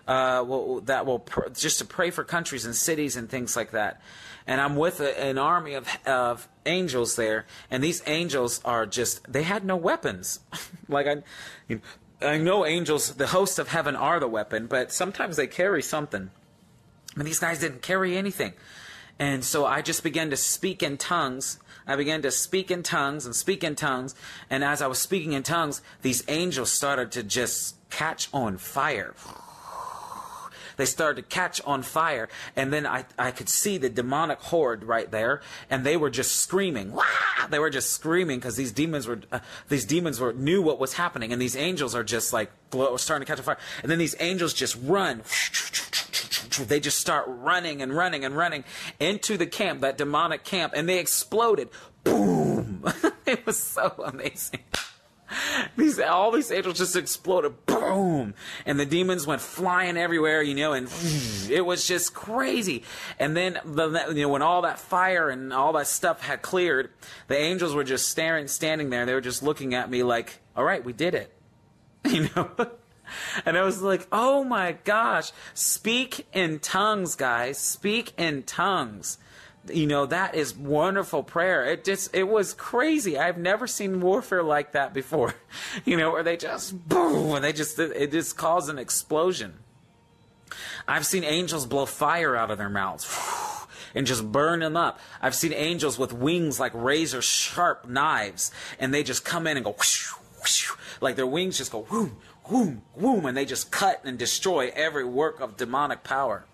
uh, will, that will pr- just to pray for countries and cities and things like that and I'm with a, an army of, of angels there, and these angels are just, they had no weapons. <laughs> like, I, you know, I know angels, the hosts of heaven are the weapon, but sometimes they carry something. Mean, these guys didn't carry anything. And so I just began to speak in tongues. I began to speak in tongues and speak in tongues. And as I was speaking in tongues, these angels started to just catch on fire they started to catch on fire. And then I, I could see the demonic horde right there. And they were just screaming. Wah! They were just screaming because these demons were, uh, these demons were, knew what was happening. And these angels are just like, starting to catch on fire. And then these angels just run. They just start running and running and running into the camp, that demonic camp, and they exploded. Boom! <laughs> it was so amazing. These all these angels just exploded, boom, and the demons went flying everywhere, you know, and <laughs> it was just crazy. And then the, you know when all that fire and all that stuff had cleared, the angels were just staring, standing there. They were just looking at me like, "All right, we did it," <laughs> you know. And I was like, oh my gosh, speak in tongues, guys. Speak in tongues you know that is wonderful prayer. It just it was crazy. I've never seen warfare like that before. <laughs> You know where they just boom and they just it just caused an explosion. I've seen angels blow fire out of their mouths <sighs> and just burn them up. I've seen angels with wings like razor sharp knives and they just come in and go whoosh, <laughs> whoosh, like their wings just go whoom whoom whoom and they just cut and destroy every work of demonic power.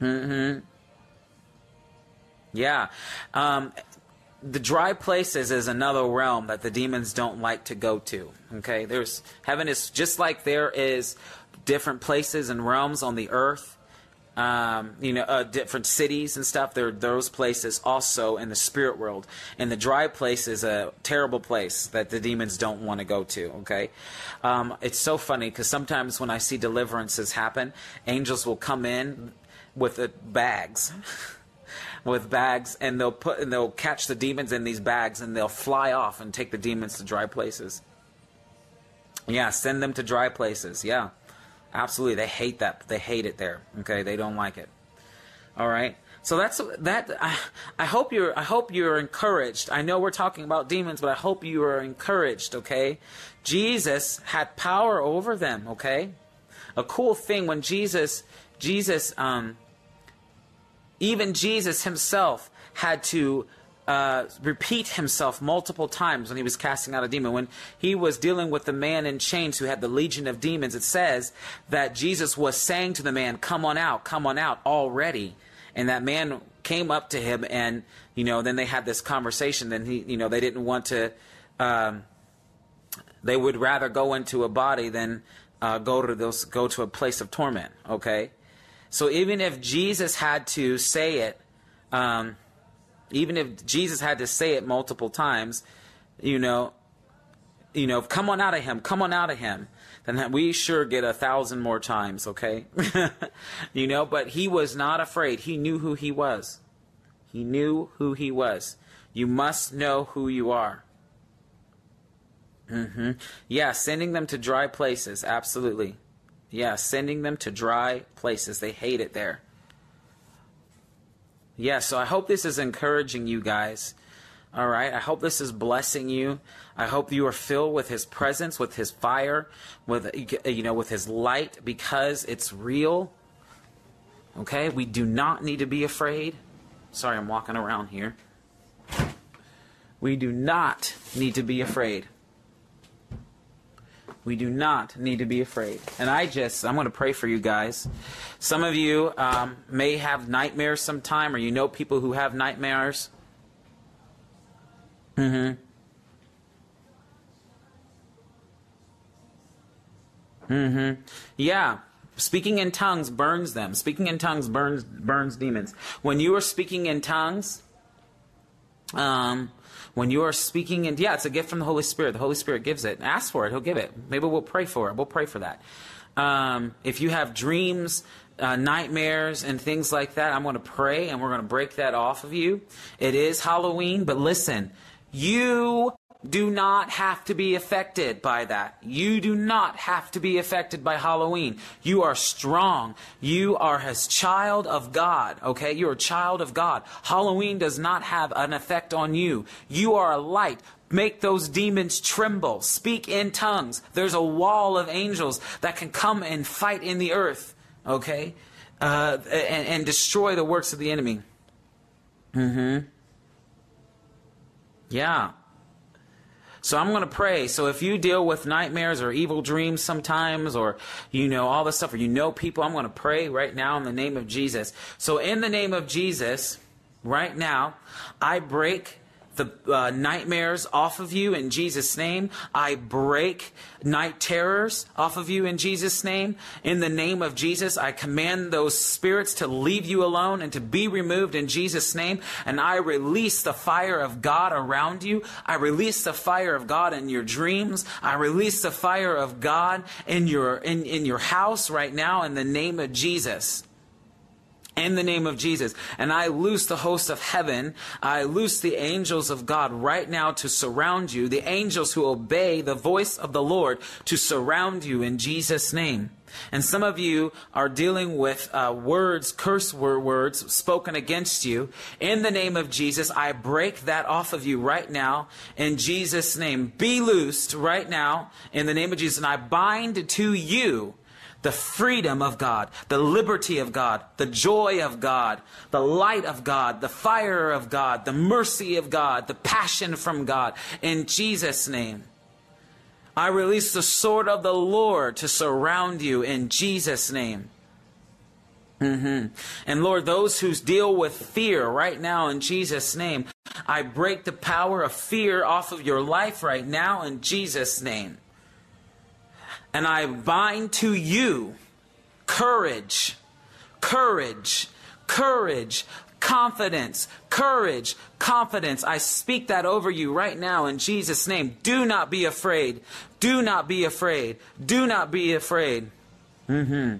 Mm-hmm yeah. Um, the dry places is another realm that the demons don't like to go to. Okay, there's heaven is just like there is different places and realms on the earth. Um, you know, uh, different cities and stuff. There are those places also in the spirit world. And the dry place is a terrible place that the demons don't want to go to. Okay, um, it's so funny because sometimes when I see deliverances happen, angels will come in with the bags. With bags and they'll put and they'll catch the demons in these bags and they'll fly off and take the demons to dry places. Yeah, send them to dry places. Yeah. Absolutely. They hate that. They hate it there. Okay? They don't like it. All right? So that's that I, I hope you're I hope you're encouraged. I know we're talking about demons, but I hope you are encouraged, okay? Jesus had power over them, okay? A cool thing when Jesus Jesus um even Jesus himself had to uh, repeat himself multiple times when he was casting out a demon. When he was dealing with the man in chains who had the legion of demons, it says that Jesus was saying to the man, Come on out, come on out already. And that man came up to him, and, you know, then they had this conversation. Then he, you know, they didn't want to, um, they would rather go into a body than uh, go to those, go to a place of torment, okay? So even if Jesus had to say it, um, even if Jesus had to say it multiple times, you know, you know, come on out of him, come on out of him, then we sure get a thousand more times, okay? <laughs> you know, but he was not afraid. He knew who he was. He knew who he was. You must know who you are. Mm-hmm. Yeah, sending them to dry places, absolutely. Yeah, sending them to dry places. They hate it there. Yeah, so I hope this is encouraging you guys. All right. I hope this is blessing you. I hope you are filled with his presence, with his fire, with you know, with his light because it's real. Okay? We do not need to be afraid. Sorry, I'm walking around here. We do not need to be afraid. We do not need to be afraid. And I just, I'm going to pray for you guys. Some of you um, may have nightmares sometime, or you know people who have nightmares. Mm hmm. Mm hmm. Yeah. Speaking in tongues burns them. Speaking in tongues burns burns demons. When you are speaking in tongues, um, when you are speaking and yeah, it's a gift from the Holy Spirit. The Holy Spirit gives it. Ask for it, He'll give it. Maybe we'll pray for it. We'll pray for that. Um, if you have dreams, uh, nightmares, and things like that, I'm going to pray and we're going to break that off of you. It is Halloween, but listen, you do not have to be affected by that. You do not have to be affected by Halloween. You are strong. You are a child of God, okay? You're a child of God. Halloween does not have an effect on you. You are a light. Make those demons tremble. Speak in tongues. There's a wall of angels that can come and fight in the earth, okay? Uh, and, and destroy the works of the enemy. Mm hmm. Yeah. So I'm going to pray. So if you deal with nightmares or evil dreams sometimes, or you know all this stuff, or you know people, I'm going to pray right now in the name of Jesus. So in the name of Jesus, right now, I break the uh, nightmares off of you in Jesus' name. I break night terrors off of you in Jesus' name. In the name of Jesus, I command those spirits to leave you alone and to be removed in Jesus' name. And I release the fire of God around you. I release the fire of God in your dreams. I release the fire of God in your, in, in your house right now in the name of Jesus in the name of Jesus. And I loose the host of heaven. I loose the angels of God right now to surround you, the angels who obey the voice of the Lord to surround you in Jesus' name. And some of you are dealing with uh, words, curse words spoken against you. In the name of Jesus, I break that off of you right now in Jesus' name. Be loosed right now in the name of Jesus. And I bind to you the freedom of God, the liberty of God, the joy of God, the light of God, the fire of God, the mercy of God, the passion from God. In Jesus' name. I release the sword of the Lord to surround you in Jesus' name. Mm-hmm. And Lord, those who deal with fear right now in Jesus' name, I break the power of fear off of your life right now in Jesus' name. And I bind to you courage, courage, courage, confidence, courage, confidence. I speak that over you right now in Jesus' name. Do not be afraid. Do not be afraid. Do not be afraid. Mm-hmm.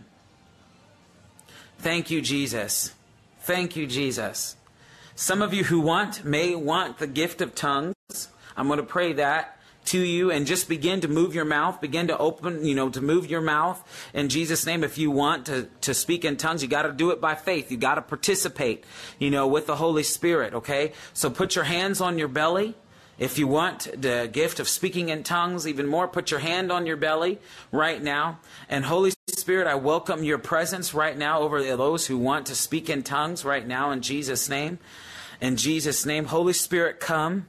Thank you, Jesus. Thank you, Jesus. Some of you who want may want the gift of tongues. I'm going to pray that to you and just begin to move your mouth, begin to open, you know, to move your mouth in Jesus' name. If you want to, to speak in tongues, you got to do it by faith. You got to participate, you know, with the Holy Spirit, okay? So put your hands on your belly. If you want the gift of speaking in tongues even more, put your hand on your belly right now. And Holy Spirit, I welcome your presence right now over those who want to speak in tongues right now in Jesus' name. In Jesus' name, Holy Spirit, come.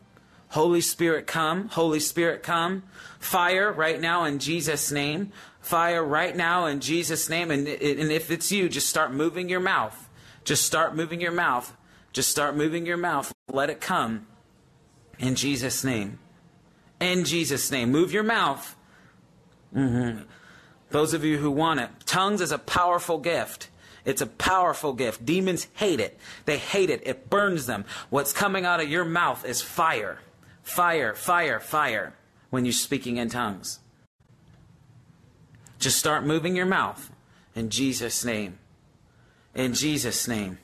Holy Spirit, come. Holy Spirit, come. Fire right now in Jesus' name. Fire right now in Jesus' name. And, and if it's you, just start moving your mouth. Just start moving your mouth. Just start moving your mouth. Let it come. In Jesus' name. In Jesus' name. Move your mouth. Mm-hmm. Those of you who want it. Tongues is a powerful gift. It's a powerful gift. Demons hate it. They hate it. It burns them. What's coming out of your mouth is fire. Fire, fire, fire when you're speaking in tongues. Just start moving your mouth in Jesus' name. In Jesus' name.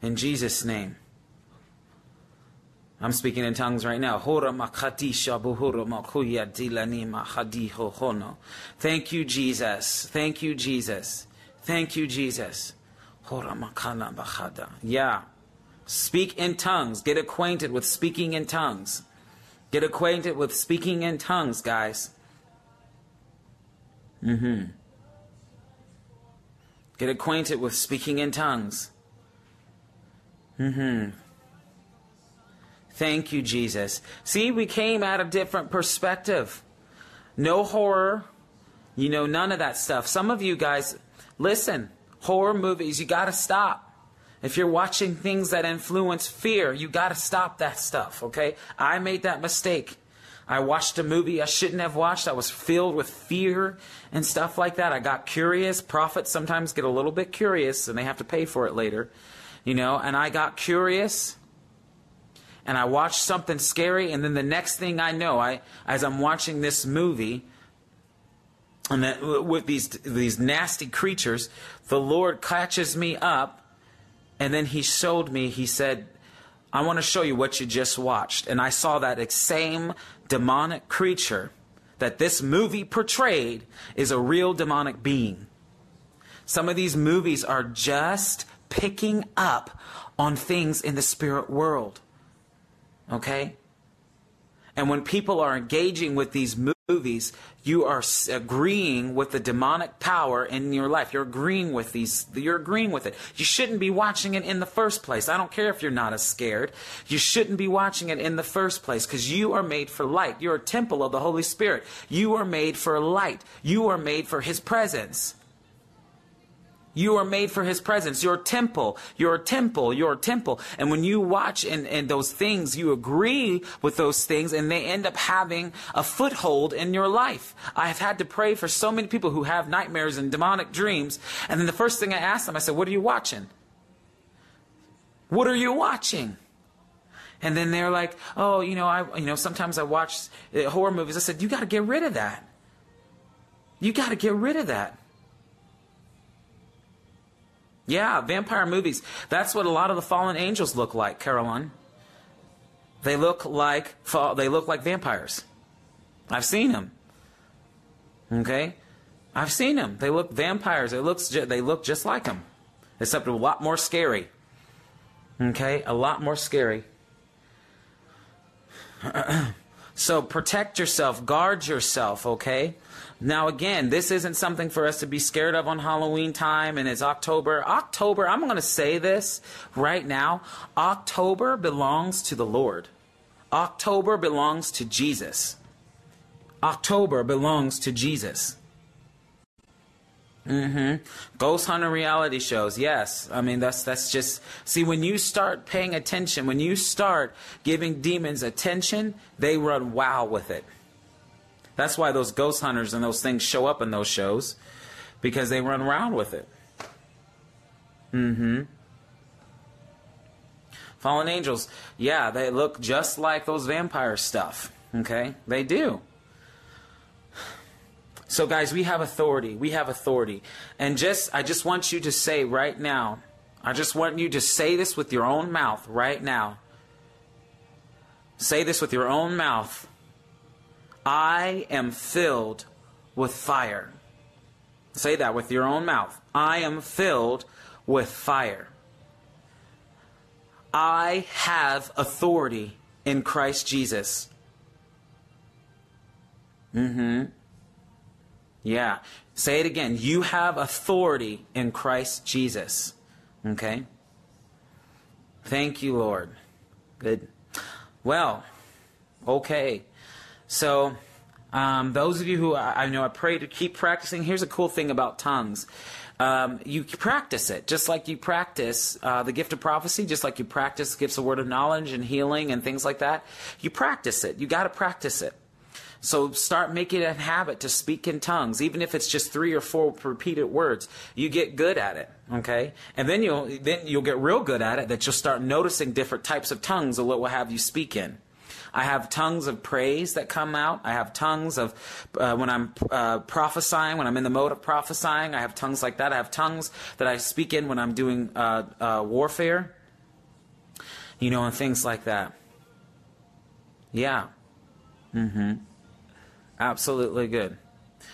In Jesus' name. I'm speaking in tongues right now. Thank you, Jesus. Thank you, Jesus. Thank you, Jesus. Yeah. Speak in tongues. Get acquainted with speaking in tongues. Get acquainted with speaking in tongues, guys. Mm-hmm. Get acquainted with speaking in tongues. Mm-hmm. Thank you, Jesus. See, we came at a different perspective. No horror, you know, none of that stuff. Some of you guys, listen, horror movies, you got to stop. If you're watching things that influence fear, you got to stop that stuff, okay? I made that mistake. I watched a movie I shouldn't have watched. I was filled with fear and stuff like that. I got curious. Prophets sometimes get a little bit curious and they have to pay for it later, you know, and I got curious and I watched something scary, and then the next thing I know, I as I'm watching this movie, and that, with these these nasty creatures, the Lord catches me up, and then He showed me. He said, "I want to show you what you just watched," and I saw that same demonic creature that this movie portrayed is a real demonic being. Some of these movies are just picking up on things in the spirit world. Okay? And when people are engaging with these movies, you are agreeing with the demonic power in your life. You're agreeing with these, you're agreeing with it. You shouldn't be watching it in the first place. I don't care if you're not as scared. You shouldn't be watching it in the first place because you are made for light. You're a temple of the Holy Spirit. You are made for light. You are made for His presence. You are made for his presence. Your temple, your temple, your temple. And when you watch and, and those things, you agree with those things and they end up having a foothold in your life. I have had to pray for so many people who have nightmares and demonic dreams. And then the first thing I asked them, I said, What are you watching? What are you watching? And then they're like, Oh, you know, I, you know, sometimes I watch uh, horror movies. I said, You got to get rid of that. You got to get rid of that. Yeah, vampire movies. That's what a lot of the fallen angels look like, Caroline. They look like they look like vampires. I've seen them. Okay, I've seen them. They look vampires. They look they look just like them, except a lot more scary. Okay, a lot more scary. <clears throat> so protect yourself, guard yourself. Okay. Now, again, this isn't something for us to be scared of on Halloween time, and it's October. October, I'm going to say this right now October belongs to the Lord, October belongs to Jesus. October belongs to Jesus. Mm-hmm. Ghost hunter reality shows. Yes. I mean, that's, that's just, see, when you start paying attention, when you start giving demons attention, they run wild with it. That's why those ghost hunters and those things show up in those shows because they run around with it. Mm-hmm. Fallen angels, yeah, they look just like those vampire stuff. Okay? They do. So guys, we have authority. We have authority. And just I just want you to say right now, I just want you to say this with your own mouth right now. Say this with your own mouth. I am filled with fire. Say that with your own mouth. I am filled with fire. I have authority in Christ Jesus. Mm hmm. Yeah. Say it again. You have authority in Christ Jesus. Okay? Thank you, Lord. Good. Well, okay. So, um, those of you who I, I, know I pray to keep practicing, here's a cool thing about tongues. Um, you practice it just like you practice uh, the gift of prophecy, just like you practice gifts of word of knowledge and healing and things like that. You practice it. You got to practice it. So start making it a habit to speak in tongues, even if it's just three or four repeated words. You get good at it, okay? And then you'll then you'll get real good at it that you'll start noticing different types of tongues of what will have you speak in. I have tongues of praise that come out. I have tongues of uh, when I'm uh, prophesying, when I'm in the mode of prophesying. I have tongues like that. I have tongues that I speak in when I'm doing uh, uh warfare, you know, and things like that. Yeah. Mm-hmm. Absolutely good.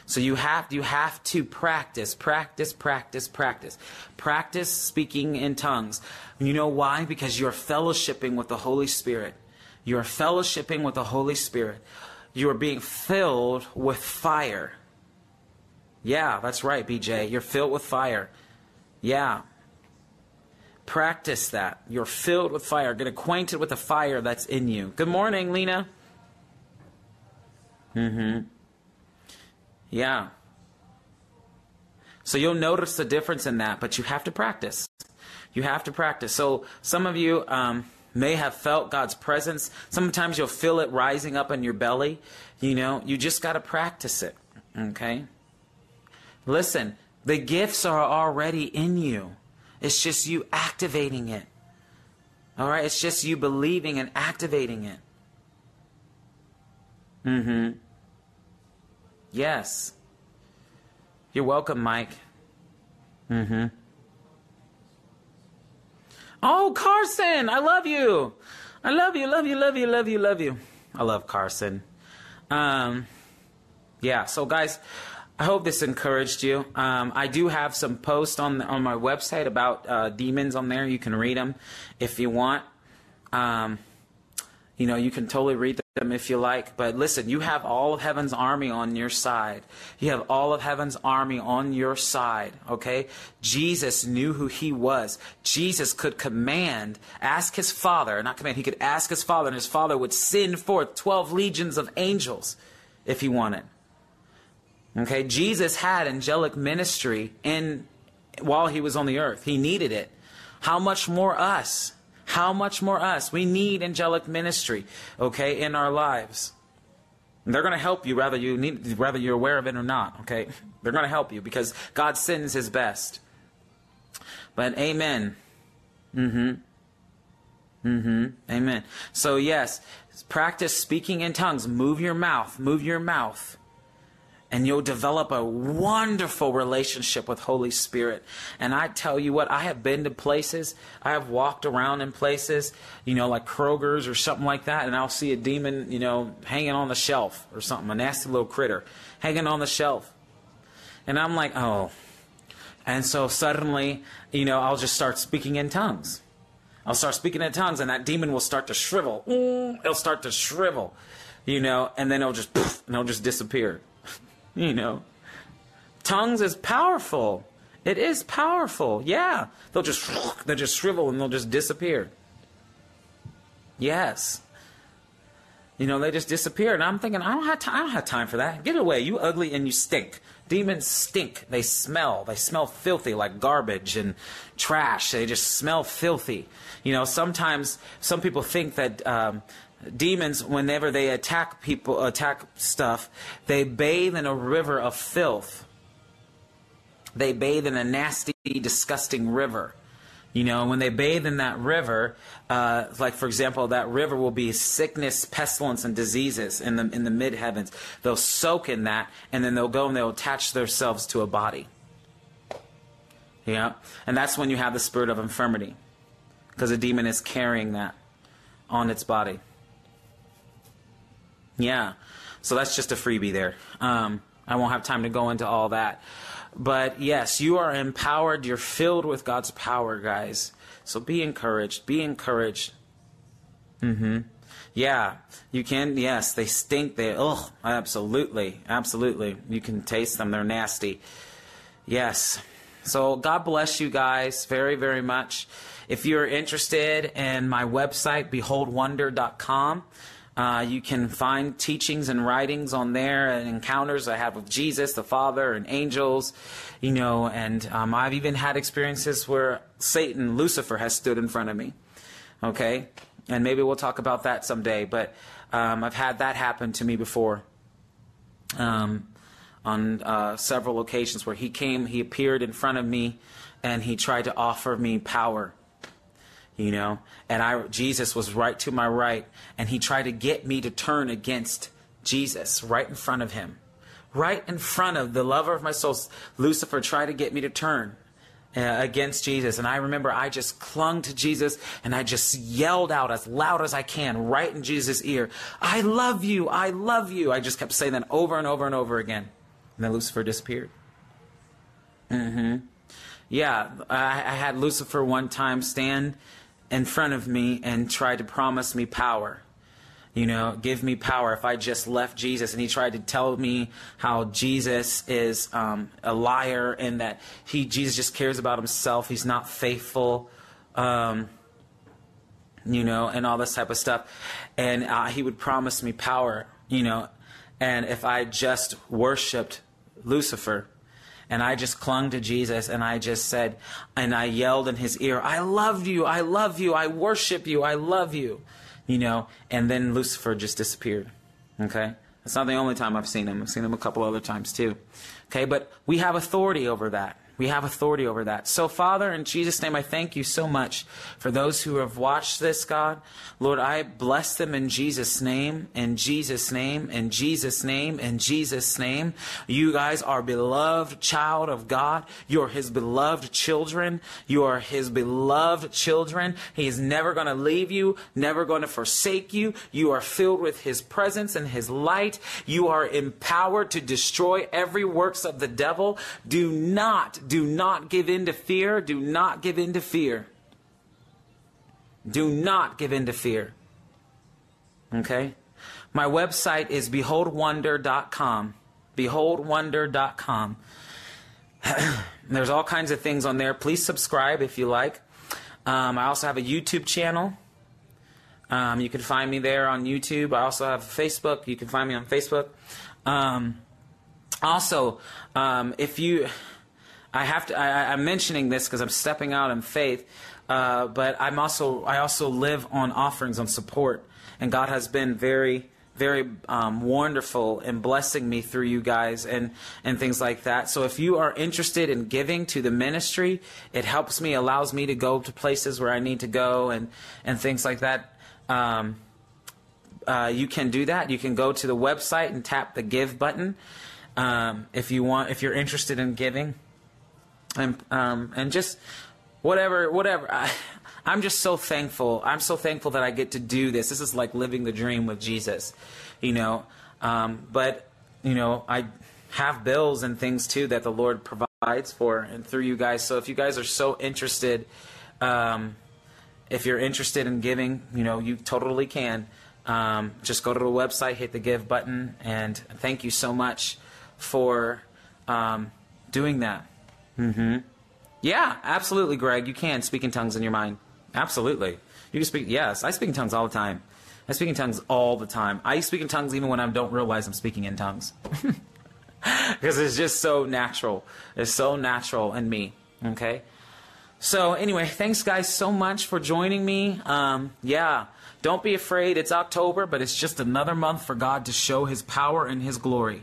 So you have you have to practice, practice, practice, practice. Practice speaking in tongues. You know why? Because you're fellowshipping with the Holy Spirit. You're fellowshipping with the Holy Spirit. You are being filled with fire. Yeah, that's right, BJ. You're filled with fire. Yeah. Practice that. You're filled with fire. Get acquainted with the fire that's in you. Good morning, Lena. Mm-hmm. Yeah. So you'll notice the difference in that, but you have to practice. You have to practice. So some of you um, may have felt God's presence. Sometimes you'll feel it rising up in your belly. You know, you just got to practice it. Okay? Listen, the gifts are already in you. It's just you activating it. All right? It's just you believing and activating it. Mm hmm. Yes. You're welcome, Mike. Mm-hmm. Oh, Carson, I love you. I love you, love you, love you, love you, love you. I love Carson. Um, yeah. So, guys, I hope this encouraged you. Um, I do have some posts on on my website about uh, demons on there. You can read them if you want. Um, you know, you can totally read them if you like. But listen, you have all of heaven's army on your side. You have all of heaven's army on your side, okay? Jesus knew who he was. Jesus could command, ask his father, not command, he could ask his father, and his father would send forth 12 legions of angels if he wanted. Okay, Jesus had angelic ministry in while he was on the earth. He needed it. How much more us? How much more us? We need angelic ministry, okay, in our lives. And they're going to help you whether you need, whether you're aware of it or not. Okay, they're going to help you because God sends His best. But Amen. Mm-hmm. Mm-hmm. Amen. So yes, practice speaking in tongues. Move your mouth. Move your mouth and you'll develop a wonderful relationship with Holy Spirit. And I tell you what, I have been to places, I have walked around in places, you know, like Kroger's or something like that, and I'll see a demon, you know, hanging on the shelf or something, a nasty little critter hanging on the shelf. And I'm like, oh. And so suddenly, you know, I'll just start speaking in tongues. I'll start speaking in tongues, and that demon will start to shrivel. It'll start to shrivel, you know, and then it'll just, poof, and it'll just disappear you know. Tongues is powerful. It is powerful. Yeah. They'll just they'll just shrivel and they'll just disappear. Yes. You know, they just disappear. And I'm thinking, I don't have time. I don't have time for that. Get away, you ugly, and you stink. Demons stink. They smell. They smell filthy, like garbage and trash. They just smell filthy. You know, sometimes some people think that um, demons, whenever they attack people, attack stuff, they bathe in a river of filth. They bathe in a nasty, disgusting river. You know, when they bathe in that river, uh, like for example, that river will be sickness, pestilence, and diseases in the in the mid heavens. They'll soak in that, and then they'll go and they'll attach themselves to a body. Yeah, and that's when you have the spirit of infirmity, because a demon is carrying that on its body. Yeah, so that's just a freebie there. Um, I won't have time to go into all that. But yes, you are empowered. You're filled with God's power, guys. So be encouraged. Be encouraged. Mm-hmm. Yeah, you can. Yes, they stink. They oh, absolutely, absolutely. You can taste them. They're nasty. Yes. So God bless you guys very, very much. If you're interested in my website, beholdwonder.com. Uh, you can find teachings and writings on there and encounters I have with Jesus, the Father, and angels, you know, and um, I've even had experiences where Satan, Lucifer, has stood in front of me. Okay? And maybe we'll talk about that someday, but um, I've had that happen to me before. Um, on uh, several occasions where he came, he appeared in front of me, and he tried to offer me power you know? And i jesus was right to my right and he tried to get me to turn against jesus right in front of him. Right in front of the lover of my soul. Lucifer tried to get me to turn uh, against jesus. And i remember i just clung to jesus and i just yelled out as loud as i can right in jesus ear i love you i love you. I just kept saying that over and over and over again. And then lucifer disappeared. Mm-hmm. Yeah I, I had lucifer one time stand in front of me and tried to promise me power. You know, give me power if I just left Jesus. And he tried to tell me how Jesus is um, a liar and that he Jesus just cares about himself. He's not faithful. Um, you know, and all this type of stuff. And uh, he would promise me power, you know, and if I just worshiped Lucifer, and I just clung to Jesus and I just said, and I yelled in his ear, I love you, I love you, I worship you, I love you. You know, and then Lucifer just disappeared. Okay? That's not the only time I've seen him. I've seen him a couple other times too. Okay, but we have authority over that. We have authority over that. So, Father, in Jesus' name, I thank you so much for those who have watched this, God. Lord, I bless them in Jesus' name, in Jesus' name, in Jesus' name, in Jesus' name. You guys are beloved child of God. You're his beloved children. You are his beloved children. He is never going to leave you, never going to forsake you. You are filled with his presence and his light. You are empowered to destroy every works of the devil. Do not do not give in to fear. Do not give in to fear. Do not give in to fear. Okay? My website is beholdwonder.com. Beholdwonder.com. <clears throat> There's all kinds of things on there. Please subscribe if you like. Um, I also have a YouTube channel. Um, you can find me there on YouTube. I also have Facebook. You can find me on Facebook. Um, also, um, if you I have to. I, am mentioning this because I'm stepping out in faith, uh, but I'm also. I also live on offerings on support, and God has been very, very um, wonderful in blessing me through you guys and and things like that. So if you are interested in giving to the ministry, it helps me, allows me to go to places where I need to go, and and things like that. Um, uh, you can do that. You can go to the website and tap the give button um, if you want. If you're interested in giving and um, and just whatever whatever. I, i'm just so thankful. I'm so thankful that i get to do this. This is like living the dream with jesus you know? Um, but you know i have bills and things too that the lord provides for and through you guys. So if you guys are so interested um, if you're interested in giving you know you totally can. Um, just go to the website hit the give button and thank you so much for um, doing that Mm-hmm. Yeah, absolutely, Greg. You can speak in tongues in your mind. Absolutely. You can speak. Yes, I speak in tongues all the time. I speak in tongues all the time. I speak in tongues even when I don't realize I'm speaking in tongues. <laughs> Because it's just so natural. It's so natural in me. Okay? So, anyway, thanks guys so much for joining me. Um, yeah, don't be afraid. It's October, but it's just another month for God to show His power and His glory.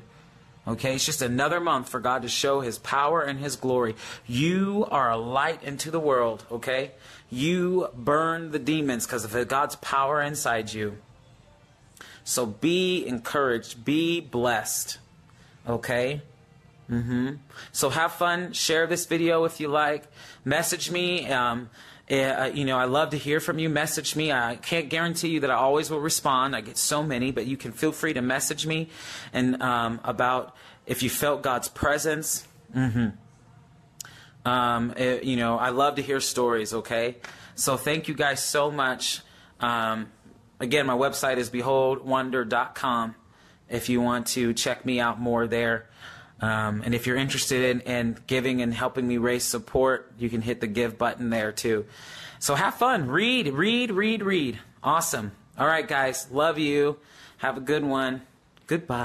Okay, it's just another month for God to show His power and His glory. You are a light into the world, okay? You burn the demons because of God's power inside you. So be encouraged, be blessed, okay? Mm-hmm. So have fun. Share this video if you like. Message me. Um, uh, you know, I love to hear from you. Message me. I can't guarantee you that I always will respond. I get so many, but you can feel free to message me and um, about if you felt God's presence. Mm-hmm. Um, it, you know, I love to hear stories. Okay, so thank you guys so much. Um, again, my website is beholdwonder.com. If you want to check me out more there. Um, and if you're interested in, in, giving and helping me raise support, you can hit the give button there too. So have fun. Read, read, read, read. Awesome. All right, guys. Love you. Have a good one. Goodbye.